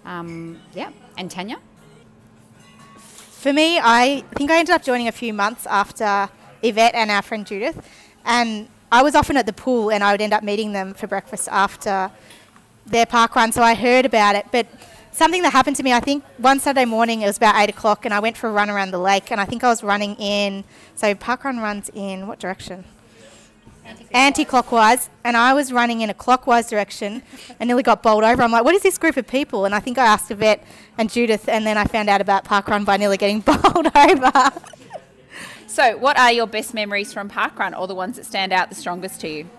Um, yeah, and Tanya. For me, I think I ended up joining a few months after Yvette and our friend Judith, and I was often at the pool, and I would end up meeting them for breakfast after their park run. So I heard about it, but something that happened to me, I think one Saturday morning, it was about eight o'clock, and I went for a run around the lake, and I think I was running in. So parkrun runs in what direction? anti-clockwise and I was running in a clockwise direction and nearly got bowled over. I'm like, what is this group of people? And I think I asked Yvette and Judith and then I found out about parkrun by nearly getting [LAUGHS] bowled over. So, what are your best memories from parkrun or the ones that stand out the strongest to you?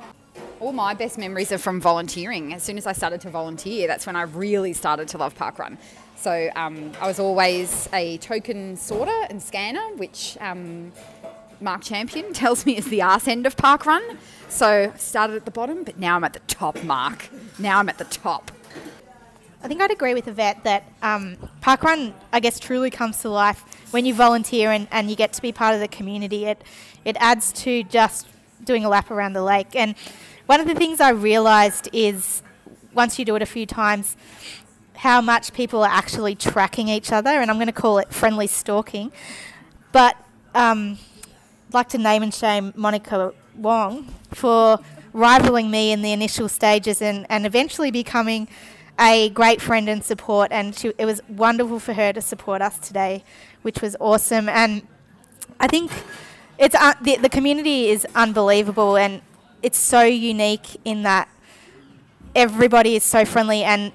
All my best memories are from volunteering. As soon as I started to volunteer, that's when I really started to love parkrun. So um, I was always a token sorter and scanner, which um, Mark Champion [LAUGHS] tells me is the arse end of parkrun. So I started at the bottom, but now I'm at the top, Mark. Now I'm at the top. I think I'd agree with Yvette that um, parkrun, I guess, truly comes to life when you volunteer and, and you get to be part of the community. It it adds to just doing a lap around the lake. And one of the things I realised is once you do it a few times, how much people are actually tracking each other, and I'm going to call it friendly stalking. But um, I'd like to name and shame Monica Wong for rivaling me in the initial stages and, and eventually becoming a great friend and support. And she, it was wonderful for her to support us today, which was awesome. And I think it's uh, the, the community is unbelievable and it's so unique in that everybody is so friendly and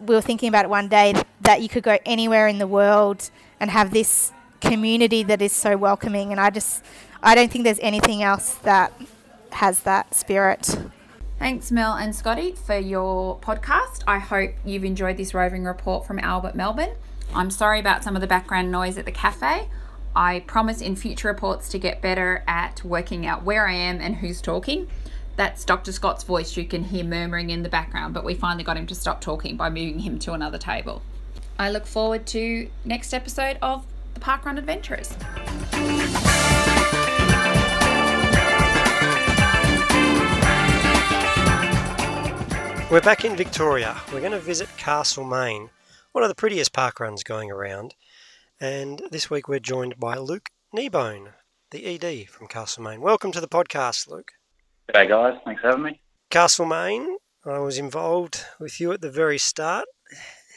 we were thinking about it one day that you could go anywhere in the world and have this community that is so welcoming and I just I don't think there's anything else that has that spirit. Thanks, Mel and Scotty, for your podcast. I hope you've enjoyed this roving report from Albert, Melbourne. I'm sorry about some of the background noise at the cafe. I promise in future reports to get better at working out where I am and who's talking. That's Dr. Scott's voice you can hear murmuring in the background, but we finally got him to stop talking by moving him to another table. I look forward to next episode of the Parkrun Adventurers. We're back in Victoria. We're going to visit Castlemaine, one of the prettiest park runs going around. And this week we're joined by Luke Kneebone, the ED from Castlemaine. Welcome to the podcast, Luke. G'day, guys. Thanks for having me. Castlemaine, I was involved with you at the very start.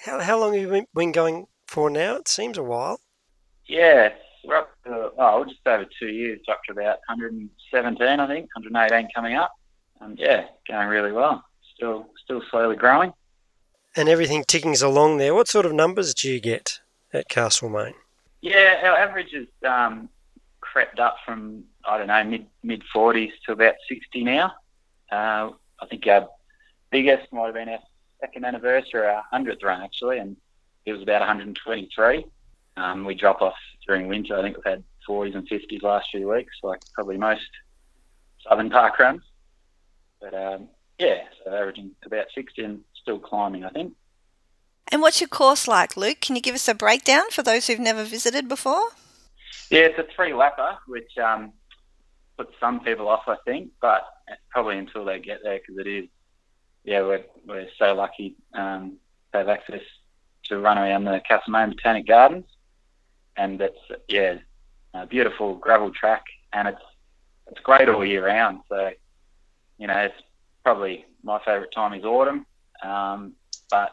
How, how long have you been going for now? It seems a while. Yeah, we're up to, oh, just over two years, up to about 117, I think, 118 coming up. And yeah, going really well. Still, still slowly growing. And everything tickings along there. What sort of numbers do you get at Castlemaine? Yeah, our average has um, crept up from I don't know mid mid forties to about sixty now. Uh, I think our biggest might have been our second anniversary, our hundredth run actually, and it was about 123. Um, we drop off during winter. I think we've had 40s and 50s last few weeks, like probably most southern park runs. But um, yeah, so averaging about 60 and still climbing, I think. And what's your course like, Luke? Can you give us a breakdown for those who've never visited before? Yeah, it's a three lapper, which um, puts some people off, I think, but probably until they get there because it is, yeah, we're, we're so lucky um, to have access to run around the Castlemaine Botanic Gardens. And it's, yeah, a beautiful gravel track and it's, it's great all year round. So, you know, it's probably my favourite time is autumn. Um, but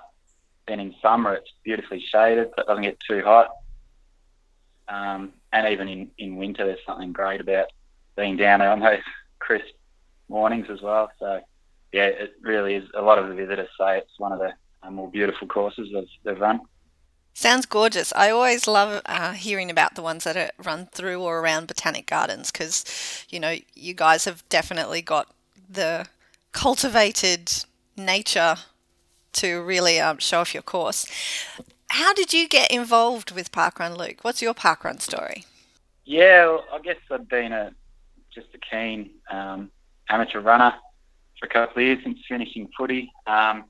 then in summer it's beautifully shaded, but it doesn't get too hot. Um, and even in, in winter, there's something great about being down there on those [LAUGHS] crisp mornings as well. So, yeah, it really is. A lot of the visitors say it's one of the uh, more beautiful courses they've, they've run. Sounds gorgeous. I always love uh, hearing about the ones that are run through or around botanic gardens because, you know, you guys have definitely got the cultivated nature to really um, show off your course. How did you get involved with parkrun, Luke? What's your parkrun story? Yeah, well, I guess I've been a just a keen um, amateur runner for a couple of years since finishing footy. Um,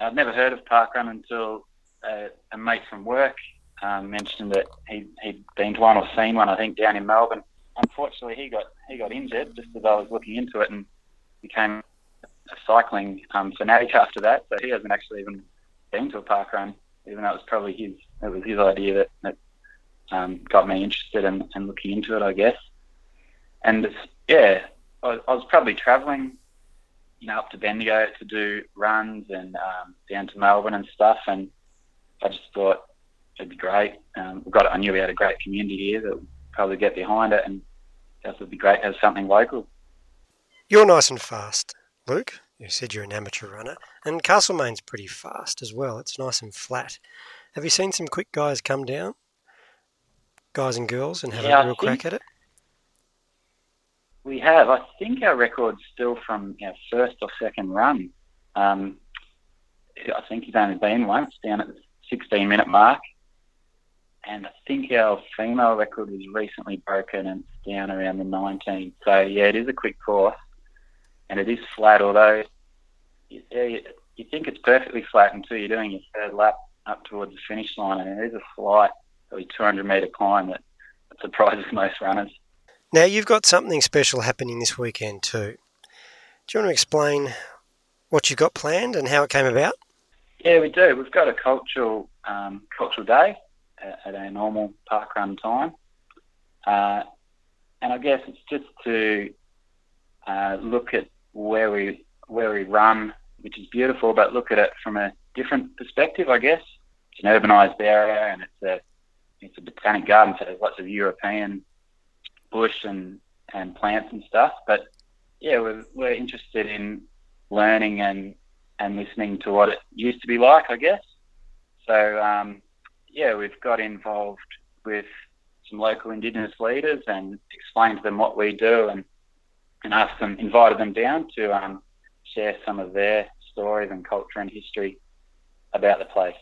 I'd never heard of parkrun until uh, a mate from work um, mentioned that he, he'd been to one or seen one, I think, down in Melbourne. Unfortunately, he got he got injured just as I was looking into it and became a cycling um, fanatic after that. So he hasn't actually even been to a park run, even though it was probably his it was his idea that, that um, got me interested in, in looking into it, I guess. And yeah, I, I was probably travelling, you know, up to Bendigo to do runs and um, down to Melbourne and stuff, and I just thought it'd be great. Um, got I knew we had a great community here that would probably get behind it, and it would be great to have something local. You're nice and fast, Luke. You said you're an amateur runner, and Castlemaine's pretty fast as well. It's nice and flat. Have you seen some quick guys come down, guys and girls, and have Yeah, a real crack at it? We have. I think our record's still from our first or second run. Um, I think he's only been once down at the 16 minute mark. And I think our female record was recently broken and it's down around the 19. So, yeah, it is a quick course and it is flat, although you, you, think it's perfectly flat until you're doing your third lap up towards the finish line. And it is a slight, probably 200 metre climb that, that surprises [LAUGHS] most runners. Now, you've got something special happening this weekend too. Do you want to explain what you've got planned and how it came about? Yeah, we do. We've got a cultural um, cultural day at, at our normal park run time, uh, and I guess it's just to uh, look at where we where we run, which is beautiful, but look at it from a different perspective. I guess it's an urbanised area, and it's a it's a botanic garden, so there's lots of European bush and and plants and stuff. But yeah, we're we're interested in learning and and listening to what it used to be like, I guess. So um, yeah, we've got involved with some local Indigenous leaders and explained to them what we do and and asked them, invited them down to um, share some of their stories and culture and history about the place.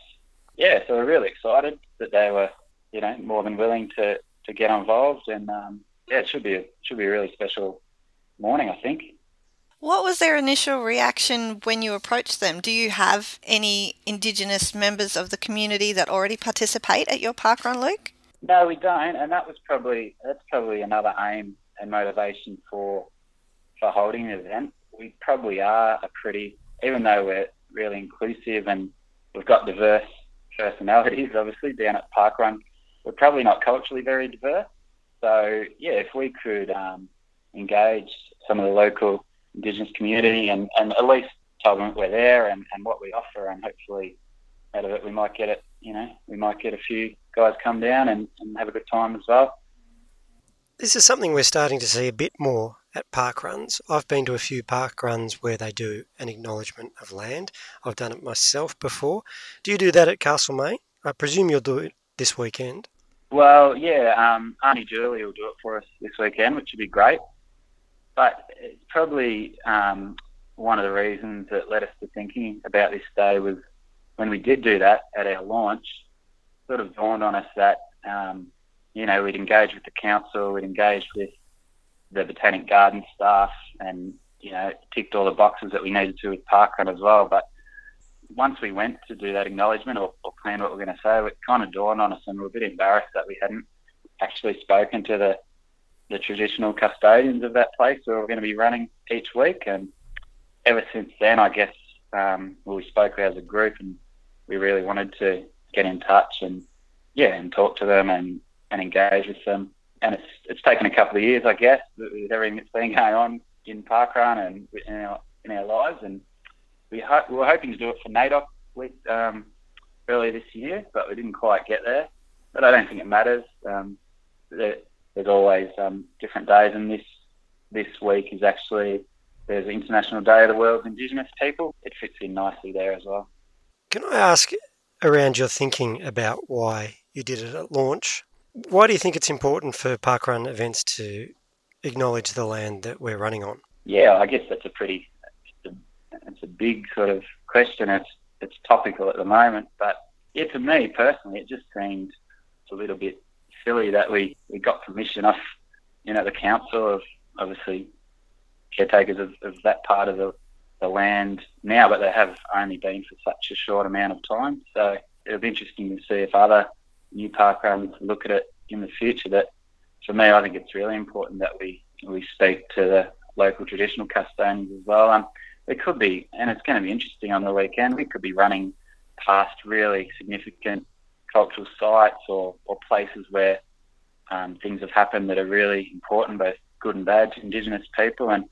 Yeah, so we're really excited that they were, you know, more than willing to, to get involved, and um, yeah, it should be a, should be a really special morning, I think. What was their initial reaction when you approached them? Do you have any Indigenous members of the community that already participate at your park run, Luke? No, we don't, and that was probably that's probably another aim and motivation for for holding the event. We probably are a pretty, even though we're really inclusive and we've got diverse personalities, [LAUGHS] obviously down at Parkrun, we're probably not culturally very diverse. So yeah, if we could um, engage some of the local Indigenous community and, and at least tell them we're there and, and what we offer, and hopefully out of it we might get it. You know, we might get a few guys come down and, and have a good time as well. This is something we're starting to see a bit more at park runs. I've been to a few park runs where they do an acknowledgement of land. I've done it myself before. Do you do that at Castlemaine? I presume you'll do it this weekend. Well, yeah, um, Auntie Julie will do it for us this weekend, which would be great. But it's probably um, one of the reasons that led us to thinking about this day was when we did do that at our launch, sort of dawned on us that, um, you know, we'd engaged with the council, we'd engaged with the Botanic Garden staff and, you know, ticked all the boxes that we needed to with Parkrun as well. But once we went to do that acknowledgement or, or plan what we're going to say, it kind of dawned on us and we are a bit embarrassed that we hadn't actually spoken to the, the traditional custodians of that place where we're going to be running each week. And ever since then, I guess, um, we spoke as a group and we really wanted to get in touch and, yeah, and talk to them and, and engage with them and it's it's taken a couple of years, I guess, with everything that's been going on in parkrun and in our in our lives, and we, ho- we were hoping to do it for NAIDOC um, earlier this year, but we didn't quite get there. But I don't think it matters. Um, there, there's always um, different days, and this this week is actually there's International Day of the World's Indigenous People. It fits in nicely there as well. Can I ask around your thinking about why you did it at launch? Why do you think it's important for parkrun events to acknowledge the land that we're running on? Yeah, I guess that's a pretty it's a, it's a big sort of question. It's it's topical at the moment, but yeah, to me personally, it just seemed a little bit silly that we, we got permission off, you know, the council of obviously caretakers of, of that part of the, the land now, but they have only been for such a short amount of time. So it'll be interesting to see if other new park runs look at it in the future. That for me, I think it's really important that we we speak to the local traditional custodians as well. Um, it could be, and it's going to be interesting on the weekend. We could be running past really significant cultural sites or, or places where um, things have happened that are really important, both good and bad, to Indigenous people. And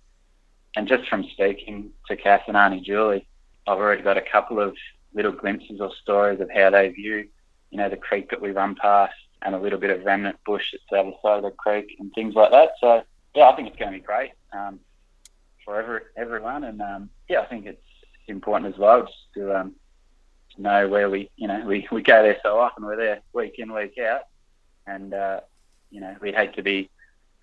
and just from speaking to Cass and Auntie Julie, I've already got a couple of little glimpses or stories of how they view you know, the creek that we run past and a little bit of remnant bush that's the other side of the creek and things like that. So, yeah, I think it's going to be great um, for every, everyone. And, um, yeah, I think it's important as well just to, um, know where we, you know, we, we go there so often. We're there week in, week out. And, uh, you know, we'd hate to be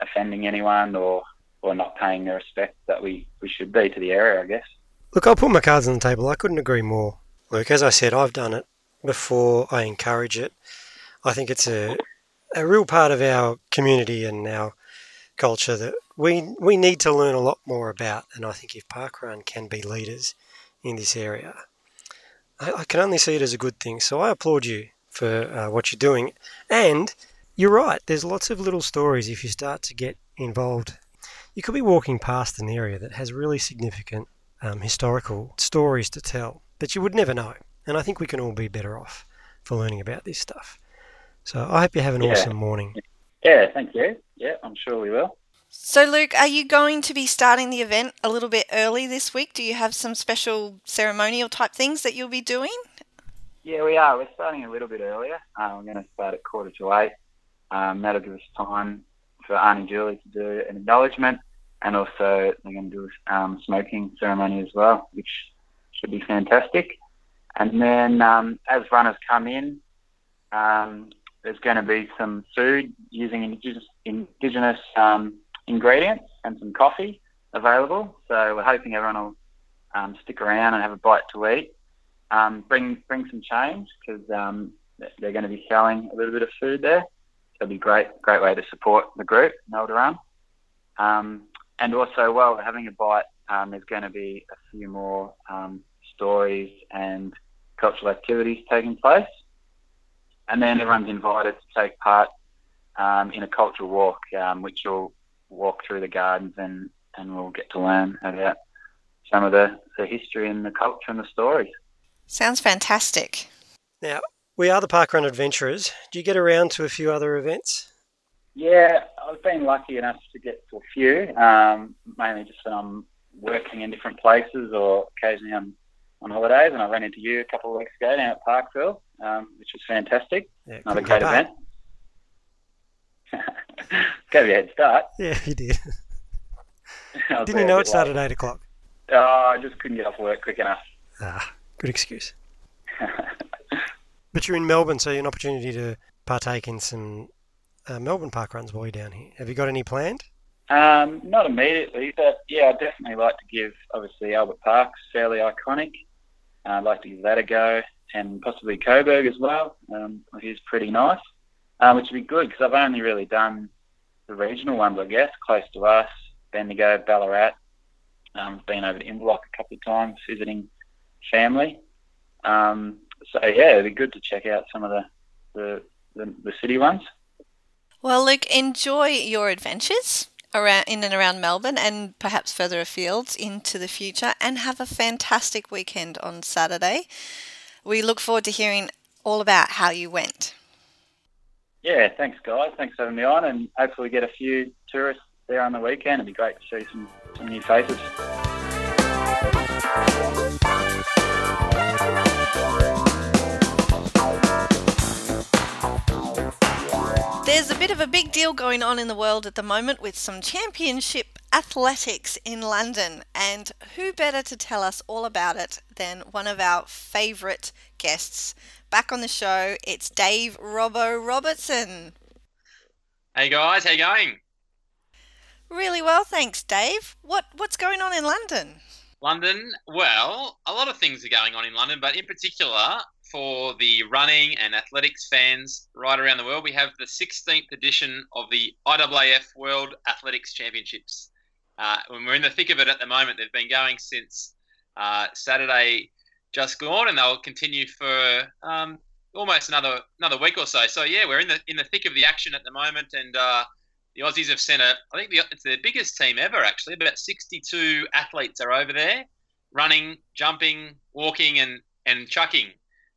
offending anyone or, or not paying the respect that we, we should be to the area, I guess. Look, I'll put my cards on the table. I couldn't agree more. Luke, as I said, I've done it before I encourage it. I think it's a, a real part of our community and our culture that we we need to learn a lot more about. And I think if parkrun can be leaders in this area, I, I, can only see it as a good thing. So I applaud you for uh, what you're doing. And you're right. There's lots of little stories if you start to get involved. You could be walking past an area that has really significant um, historical stories to tell, but you would never know. And I think we can all be better off for learning about this stuff. So I hope you have an Yeah. awesome morning. Yeah, thank you. Yeah, I'm sure we will. So, Luke, are you going to be starting the event a little bit early this week? Do you have some special ceremonial type things that you'll be doing? Yeah, we are. We're starting a little bit earlier. Uh, we're going to start at quarter to eight. Um, that'll give us time for Auntie Julie to do an acknowledgement, and also they're going to do a um, smoking ceremony as well, which should be fantastic. And then um, as runners come in, um, there's going to be some food using indigenous, indigenous um, ingredients and some coffee available. So we're hoping everyone will um, stick around and have a bite to eat. Um, bring bring some change because um, they're going to be selling a little bit of food there. It'll be great great way to support the group, Melda Run. Um, and also, while we're having a bite, um, there's going to be a few more um, stories and cultural activities taking place. And then everyone's invited to take part um, in a cultural walk, um, which will walk through the gardens and, and we'll get to learn about some of the, the history and the culture and the stories. Sounds fantastic. Now, we are the Parkrun Adventurers. Do you get around to a few other events? Yeah, I've been lucky enough to get to a few, um, mainly just when I'm working in different places or occasionally I'm on holidays. And I ran into you a couple of weeks ago down at Parkville, um, which was fantastic. Yeah, Another great event. [LAUGHS] Gave you a head start. Yeah, you did. [LAUGHS] Didn't you know it started at 8 o'clock? Oh, I just couldn't get off work quick enough. Ah, good excuse. [LAUGHS] But you're in Melbourne, so you have an opportunity to partake in some uh, Melbourne park runs while you're down here. Have you got any planned? Um, not immediately, but yeah, I'd definitely like to give, obviously, Albert Park's fairly iconic. Uh, I'd like to give that a go, and possibly Coburg as well. Um, he's pretty nice, um, which would be good because I've only really done the regional ones, I guess, close to us, Bendigo, Ballarat. Um, been over to Inverloch a couple of times visiting family. Um, so yeah, it'd be good to check out some of the, the, the, the city ones. Well, Luke, enjoy your adventures around in and around Melbourne and perhaps further afield into the future and have a fantastic weekend on Saturday. We look forward to hearing all about how you went. Yeah, thanks, guys. Thanks for having me on, and hopefully get a few tourists there on the weekend. It'd be great to see some, some new faces. Bit of a big deal going on in the world at the moment with some championship athletics in London, and who better to tell us all about it than one of our favourite guests? Back on the show, it's Dave Robbo Robertson. Hey guys, how you going? Really well, thanks, Dave. What what's going on in London? London, well, a lot of things are going on in London, but in particular for the running and athletics fans right around the world, we have the 16th edition of the IAAF World Athletics Championships. Uh, when we're in the thick of it at the moment, they've been going since uh, Saturday just gone, and they'll continue for um, almost another another week or so. So yeah, we're in the in the thick of the action at the moment, and uh, the Aussies have sent a. I think the, it's their biggest team ever. Actually, about 62 athletes are over there, running, jumping, walking, and and chucking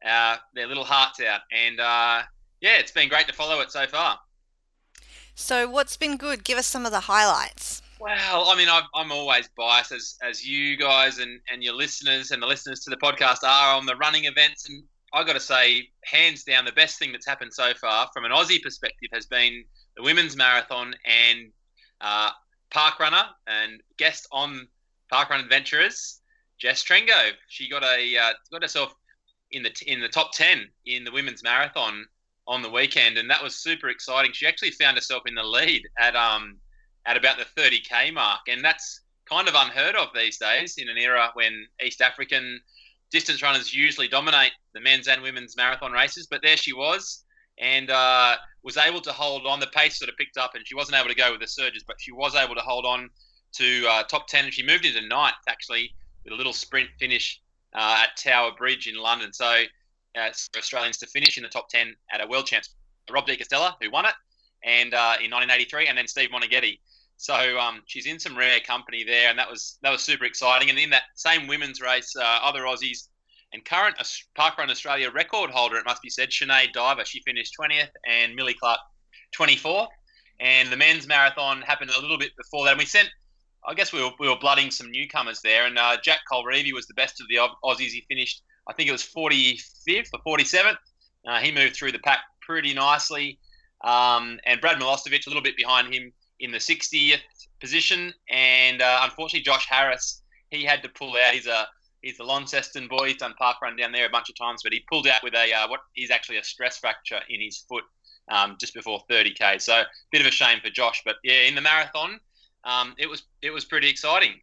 uh, their little hearts out. And uh, yeah, it's been great to follow it so far. So, what's been good? Give us some of the highlights. Well, I mean, I've, I'm always biased as, as you guys and, and your listeners and the listeners to the podcast are on the running events. And i got to say, hands down, the best thing that's happened so far from an Aussie perspective has been the women's marathon and uh, park runner and guest on Parkrun Adventurers, Jess Trengove. She got a uh, got herself in the in the top ten in the women's marathon on the weekend, and that was super exciting. She actually found herself in the lead at um at about the 30k mark, and that's kind of unheard of these days in an era when East African distance runners usually dominate the men's and women's marathon races. But there she was, and uh, was able to hold on. The pace sort of picked up, and she wasn't able to go with the surges, but she was able to hold on to uh, top 10, and she moved into ninth actually with a little sprint finish uh, at Tower Bridge in London. So uh, Australians to finish in the top 10 at a world champs, Rob De Castella, who won it, and uh, in 1983, and then Steve Moneghetti. So um, she's in some rare company there, and that was that was super exciting. And in that same women's race, uh, other Aussies and current Parkrun Australia record holder, it must be said, Sinead Diver, she finished 20th, and Milly Clark 24th. And the men's marathon happened a little bit before that. And we sent, I guess we were, we were blooding some newcomers there. And uh, Jack Colreavy was the best of the Aussies. He finished, I think it was 45th or 47th. Uh, he moved through the pack pretty nicely. Um, and Brad Milosevic, a little bit behind him in the 60th position. And uh, unfortunately, Josh Harris, he had to pull out. He's a he's a Launceston boy. He's done park run down there a bunch of times, but he pulled out with a uh, what is actually a stress fracture in his foot um, just before 30k. So bit of a shame for Josh, but yeah, in the marathon, um, it was it was pretty exciting.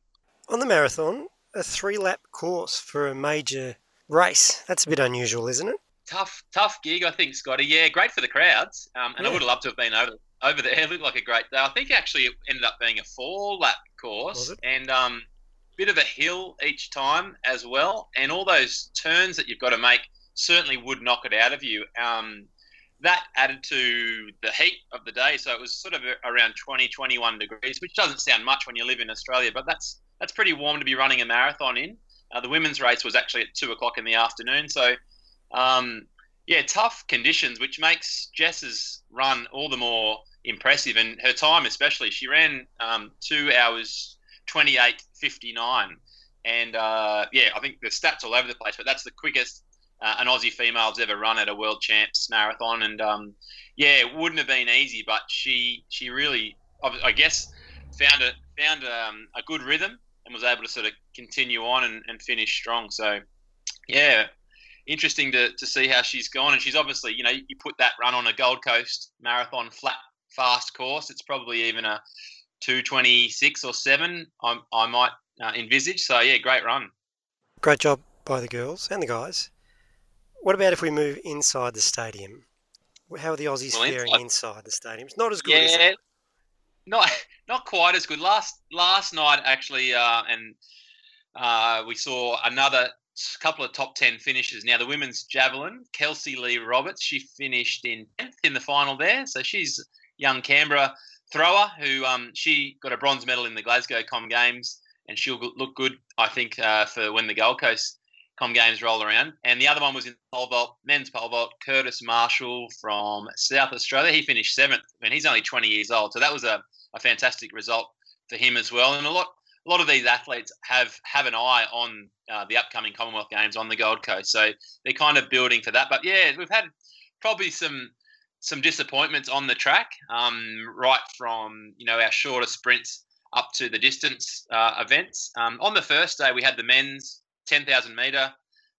On the marathon, a three lap course for a major race. That's a bit unusual, isn't it? Tough, tough gig, I think, Scotty. Yeah, great for the crowds, um, and yeah. I would have loved to have been over over there. [LAUGHS] It looked like a great day. I think actually it ended up being a four lap course, and um, bit of a hill each time as well, and all those turns that you've got to make certainly would knock it out of you. Um, that added to the heat of the day, so it was sort of around 20, 21 degrees, which doesn't sound much when you live in Australia, but that's that's pretty warm to be running a marathon in. Uh, the women's race was actually at two o'clock in the afternoon, so um, yeah, tough conditions, which makes Jess's run all the more impressive, and her time especially. She ran um, two hours 28.59. And uh, yeah, I think the stats all over the place, but that's the quickest uh, an Aussie female's ever run at a World Champs marathon. And um, yeah, it wouldn't have been easy, but she she really, I guess, found a found um, a good rhythm and was able to sort of continue on and, and finish strong. So yeah, interesting to, to see how she's gone. And she's obviously, you know, you put that run on a Gold Coast marathon flat fast course, it's probably even a 226 or 7, I, I might uh, envisage. So, yeah, great run. Great job by the girls and the guys. What about if we move inside the stadium? How are the Aussies well, faring inside, inside the stadium? It's not as good yeah. Not, not quite as good. Last last night, actually, uh, and uh, we saw another couple of top 10 finishes. Now, the women's javelin, Kelsey Lee Roberts, she finished in 10th in the final there. So she's young Canberra thrower who um, she got a bronze medal in the Glasgow Com Games, and she'll look good, I think, uh, for when the Gold Coast Com Games roll around. And the other one was in pole vault, men's pole vault, Curtis Marshall from South Australia. He finished seventh, and he's only 20 years old, so that was a, a fantastic result for him as well. And a lot, a lot of these athletes have have an eye on uh, the upcoming Commonwealth Games on the Gold Coast, so they're kind of building for that. But yeah, we've had probably some some disappointments on the track, um, right from you know our shorter sprints up to the distance uh, events. Um, on the first day, we had the men's 10,000 meter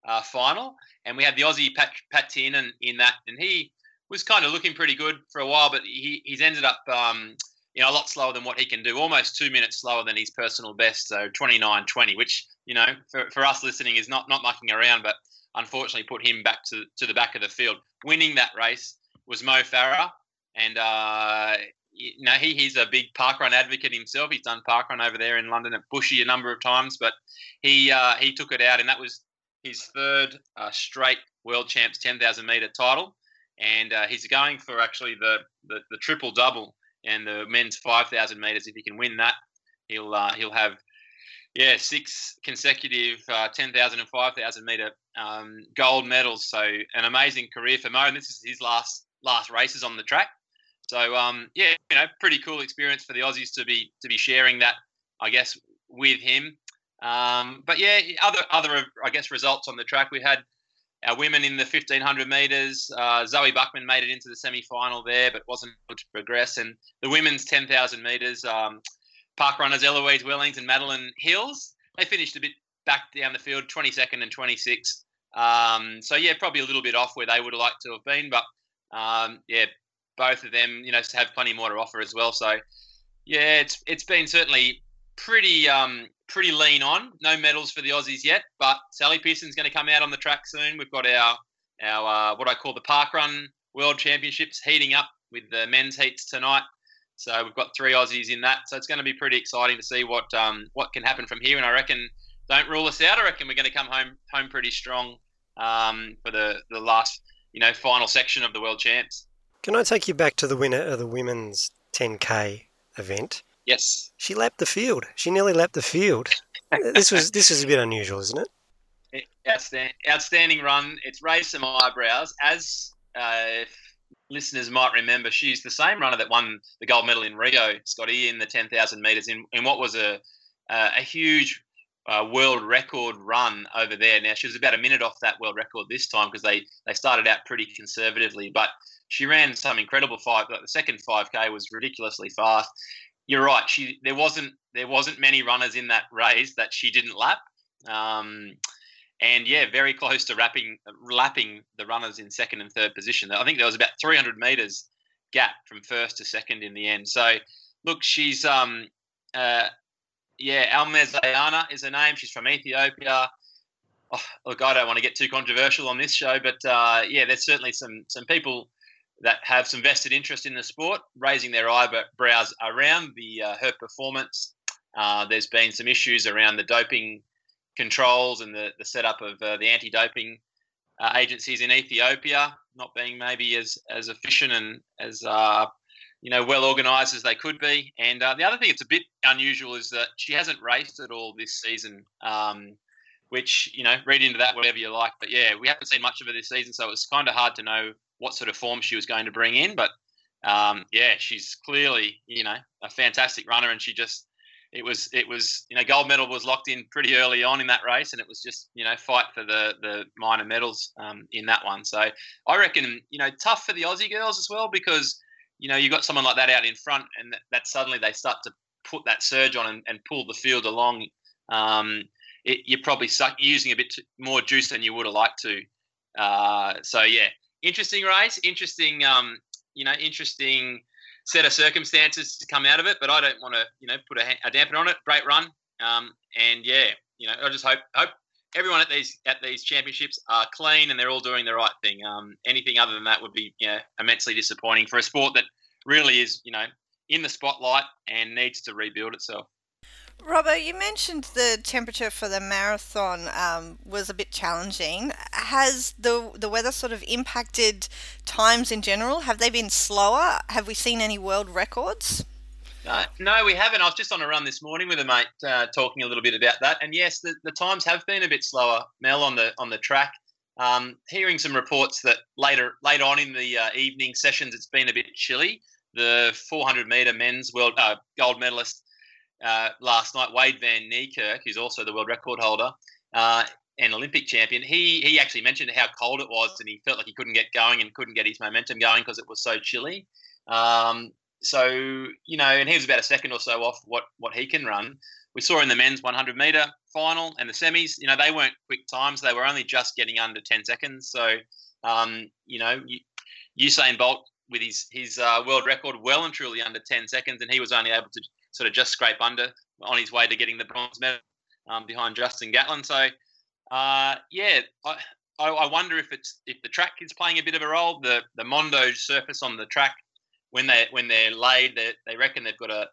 uh, final, and we had the Aussie Pat, Pat Tiernan in that, and he was kind of looking pretty good for a while, but he, he's ended up um, you know a lot slower than what he can do, almost two minutes slower than his personal best, so 29:20, which you know for, for us listening is not not mucking around, but unfortunately put him back to to the back of the field, winning that race was Mo Farah, and uh, you know he, he's a big parkrun advocate himself. He's done parkrun over there in London at Bushy a number of times, but he uh, he took it out, and that was his third uh, straight world champs 10,000 meter title, and uh, he's going for actually the, the, the triple double and the men's 5,000 meters. If he can win that, he'll uh, he'll have yeah six consecutive uh, 10,000 and 5,000 meter um, gold medals. So an amazing career for Mo, and this is his last last races on the track. So um, yeah, you know, pretty cool experience for the Aussies to be to be sharing that, I guess, with him. Um, but yeah, other other I guess results on the track. We had our women in the 1500 meters. Uh, Zoe Buckman made it into the semi final there, but wasn't able to progress. And the women's 10,000 meters, um, park runners Eloise Wellings and Madeline Hills, they finished a bit back down the field, 22nd and 26. Um, so yeah, probably a little bit off where they would have liked to have been, but um, yeah, both of them, you know, have plenty more to offer as well. So, yeah, it's it's been certainly pretty um, pretty lean on. No medals for the Aussies yet, but Sally Pearson's going to come out on the track soon. We've got our our uh, what I call the Park Run World Championships heating up with the men's heats tonight. So we've got three Aussies in that. So it's going to be pretty exciting to see what um, what can happen from here. And I reckon don't rule us out. I reckon we're going to come home home pretty strong um, for the the last you know, final section of the World Champs. Can I take you back to the winner of the women's 10K event? Yes. She lapped the field. She nearly lapped the field. this was this was a bit unusual, isn't it? [LAUGHS] Outstanding, outstanding run. It's raised some eyebrows. As uh, listeners might remember, she's the same runner that won the gold medal in Rio, Scotty, in the 10,000 metres in, in what was a, uh, a huge uh, world record run over there. Now, she was about a minute off that world record this time because they, they started out pretty conservatively, but she ran some incredible five. The second 5K was ridiculously fast. You're right. She there wasn't there wasn't many runners in that race that she didn't lap. Um, and yeah, very close to wrapping, lapping the runners in second and third position. I think there was about 300 meters gap from first to second in the end. So, look, she's um, uh, yeah, Almaz Ayana is her name. She's from Ethiopia. Oh, look, I don't want to get too controversial on this show, but uh, yeah, there's certainly some some people that have some vested interest in the sport raising their eyebrows around the uh, her performance. Uh, there's been some issues around the doping controls and the, the setup of uh, the anti-doping uh, agencies in Ethiopia not being maybe as as efficient and as uh, you know well organised as they could be. And uh, the other thing that's a bit unusual is that she hasn't raced at all this season. Um, which you know, read into that whatever you like. But yeah, we haven't seen much of her this season, so it was kind of hard to know what sort of form she was going to bring in. But um, yeah, she's clearly you know a fantastic runner, and she just it was it was you know gold medal was locked in pretty early on in that race, and it was just you know fight for the the minor medals um, in that one. So I reckon you know tough for the Aussie girls as well because you know you've got someone like that out in front, and that, that suddenly they start to put that surge on and, and pull the field along. Um, it, you're probably suck, using a bit more juice than you would have liked to. Uh, so yeah, interesting race, interesting um, you know interesting set of circumstances to come out of it, but I don't want to, you know, put a, a damper on it. Great run, um, and yeah, you know, I just hope hope everyone at these at these championships are clean and they're all doing the right thing. Um, anything other than that would be, you know, immensely disappointing for a sport that really is, you know, in the spotlight and needs to rebuild itself. Robert, you mentioned the temperature for the marathon um, was a bit challenging. Has the the weather sort of impacted times in general? Have they been slower? Have we seen any world records? Uh, no, we haven't. I was just on a run this morning with a mate uh, talking a little bit about that, and yes, the, the times have been a bit slower. Mel on the on the track. Um, hearing some reports that later later on in the uh, evening sessions, it's been a bit chilly. The 400 meter men's world uh, gold medalist uh, last night, Wayde Van Niekerk, who's also the world record holder uh, and Olympic champion, he he actually mentioned how cold it was and he felt like he couldn't get going and couldn't get his momentum going because it was so chilly. Um, so you know, and he was about a second or so off what what he can run. We saw in the men's 100 meter final and the semis, you know, they weren't quick times. They were only just getting under 10 seconds. So, um, you know, Usain Bolt with his his uh, world record well and truly under 10 seconds, and he was only able to sort of just scrape under on his way to getting the bronze medal um, behind Justin Gatlin. So, uh, yeah, I, I wonder if it's if the track is playing a bit of a role. The the Mondo surface on the track when they when they're laid, they, they reckon they've got a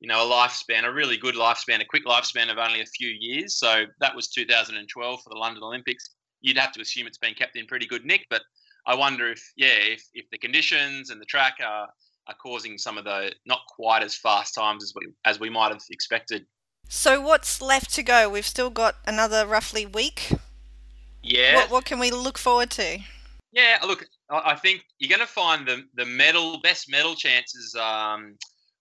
you know a lifespan, a really good lifespan, a quick lifespan of only a few years. So that was 2012 for the London Olympics. You'd have to assume it's been kept in pretty good nick, but I wonder if yeah if, if the conditions and the track are are causing some of the not quite as fast times as we as we might have expected. So what's left to go? We've still got another roughly week. Yeah. What, what can we look forward to? Yeah, look, I think you're going to find the the medal best medal chances. Um,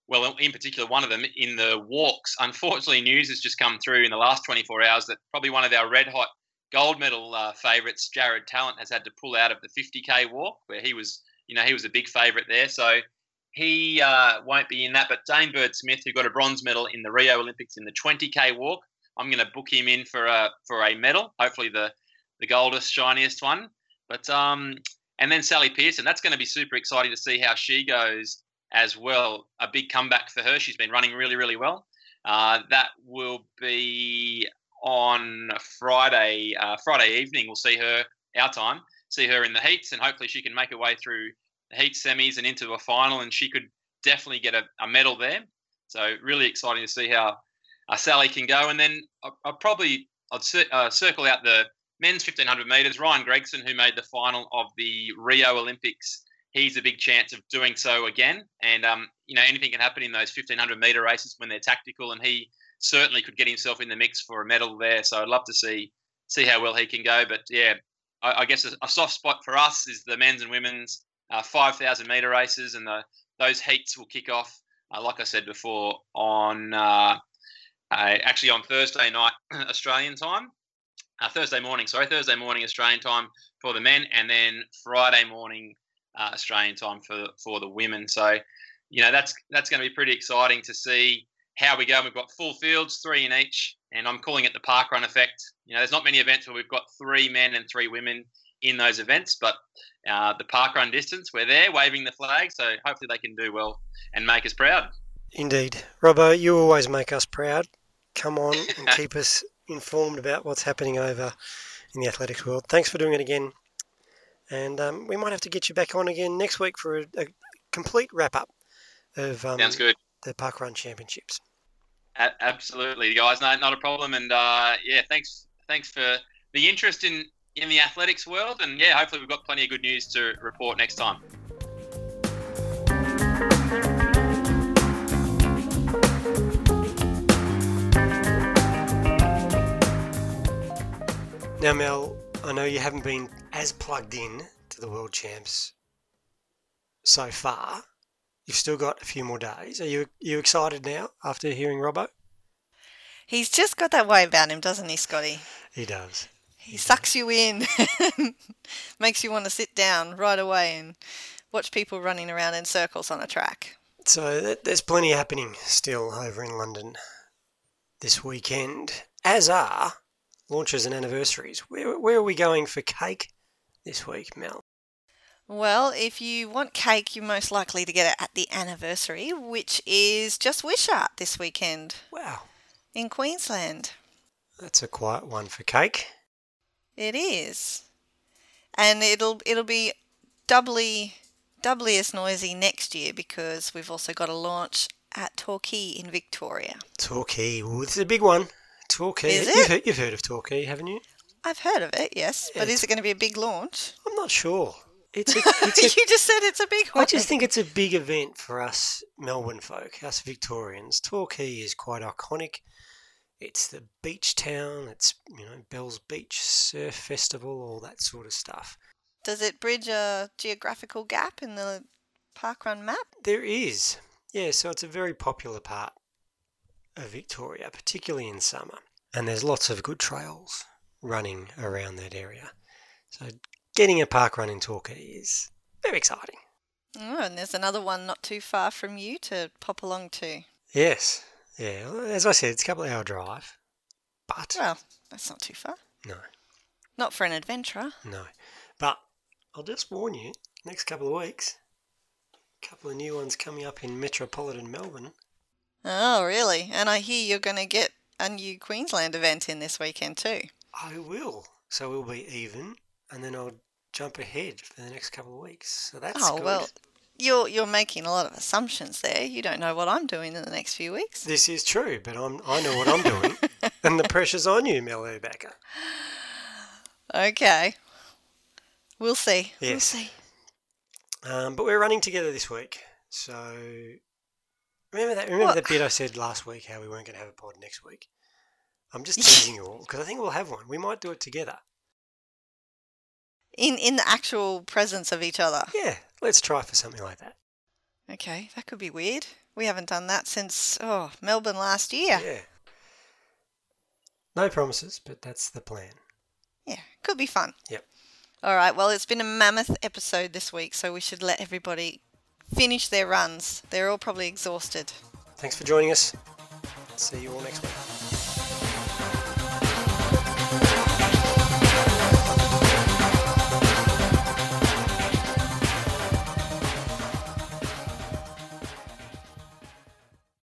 well, in particular, one of them in the walks. Unfortunately, news has just come through in the last 24 hours that probably one of our red hot gold medal uh, favourites, Jared Tallent, has had to pull out of the 50k walk, where he was, you know, he was a big favourite there. So he uh, won't be in that, but Dane Bird Smith, who got a bronze medal in the Rio Olympics in the 20k walk, I'm going to book him in for a for a medal. Hopefully the the goldest, shiniest one. But um, and then Sally Pearson, that's going to be super exciting to see how she goes as well. A big comeback for her. She's been running really, really well. Uh, that will be on Friday. Uh, Friday evening, we'll see her our time. See her in the heats, and hopefully she can make her way through the heat semis and into a final, and she could definitely get a, a medal there. So really exciting to see how uh, Sally can go. And then I, I probably I'd uh, circle out the men's 1500 meters. Ryan Gregson, who made the final of the Rio Olympics he's a big chance of doing so again. And um, you know, anything can happen in those 1500 meter races when they're tactical, and he certainly could get himself in the mix for a medal there. So I'd love to see see how well he can go. But yeah, I, I guess a, a, soft spot for us is the men's and women's uh, 5,000 meter races, and the, those heats will kick off, uh, like I said before, on uh, actually on Thursday night [CLEARS THROAT] Australian time. Uh, Thursday morning, sorry, Thursday morning Australian time for the men, and then Friday morning uh, Australian time for for the women. So, you know, that's that's going to be pretty exciting to see how we go. We've got full fields, three in each, and I'm calling it the parkrun effect. You know, there's not many events where we've got three men and three women in those events, but uh, the parkrun distance, we're there waving the flag, so hopefully they can do well and make us proud. Indeed. Robbo, you always make us proud. Come on [LAUGHS] and keep us informed about what's happening over in the athletics world. Thanks for doing it again. And um, we might have to get you back on again next week for a, a complete wrap up of um, Sounds good. the Park Run Championships. A- absolutely, guys. No, not a problem. And uh, yeah, thanks, thanks for the interest in in the athletics world. And yeah, hopefully we've got plenty of good news to report next time. Now, Mel, I know you haven't been as plugged in to the World Champs so far. You've still got a few more days. Are you you excited now after hearing Robbo? He's just got that way about him, doesn't he, Scotty? He does. He, he sucks does. you in, [LAUGHS] makes you want to sit down right away and watch people running around in circles on a track. So there's plenty happening still over in London this weekend, as are launches and anniversaries. Where, where are we going for cake this week, Mel? Well, if you want cake, you're most likely to get it at the anniversary, which is just Wishart this weekend. Wow. In Queensland. That's a quiet one for cake. It is. And it'll it'll be doubly doubly as noisy next year because we've also got a launch at Torquay in Victoria. Torquay, Ooh, this is a big one. Torquay. Is you've? Heard, you've heard of Torquay, haven't you? I've heard of it, yes. Yeah, but is it going to be a big launch? I'm not sure. It's a, [LAUGHS] it's a, you just said it's a big one. I just think it's a big event for us Melbourne folk, us Victorians. Torquay is quite iconic. It's the beach town. It's you know Bell's Beach Surf Festival, all that sort of stuff. Does it bridge a geographical gap in the parkrun map? There is, yeah. So it's a very popular part of Victoria, particularly in summer, and there's lots of good trails running around that area. So getting a parkrun in Torquay is very exciting. Oh, and there's another one not too far from you to pop along to. Yes, yeah. As I said, it's a couple of hour drive, but Well, that's not too far. no, Not for an adventurer. no. But I'll just warn you, next couple of weeks, a couple of new ones coming up in metropolitan Melbourne. Oh, really? And I hear you're going to get a new Queensland event in this weekend too. I will. So we'll be even, and then I'll jump ahead for the next couple of weeks. So that's oh good. well, you're you're making a lot of assumptions there. You don't know what I'm doing in the next few weeks. This is true, but I'm I know what I'm doing, [LAUGHS] and the pressure's on you, Mel Urbacher. Okay, we'll see. We'll see. Um, but we're running together this week, so remember that. Remember What? that bit I [SIGHS] said last week how we weren't going to have a pod next week. I'm just teasing you all because I think we'll have one. We might do it together. In in the actual presence of each other. Yeah, let's try for something like that. Okay, that could be weird. We haven't done that since oh Melbourne last year. Yeah. No promises, but that's the plan. Yeah, could be fun. Yep. All right. Well, it's been a mammoth episode this week, so we should let everybody finish their runs. They're all probably exhausted. Thanks for joining us. See you all next week.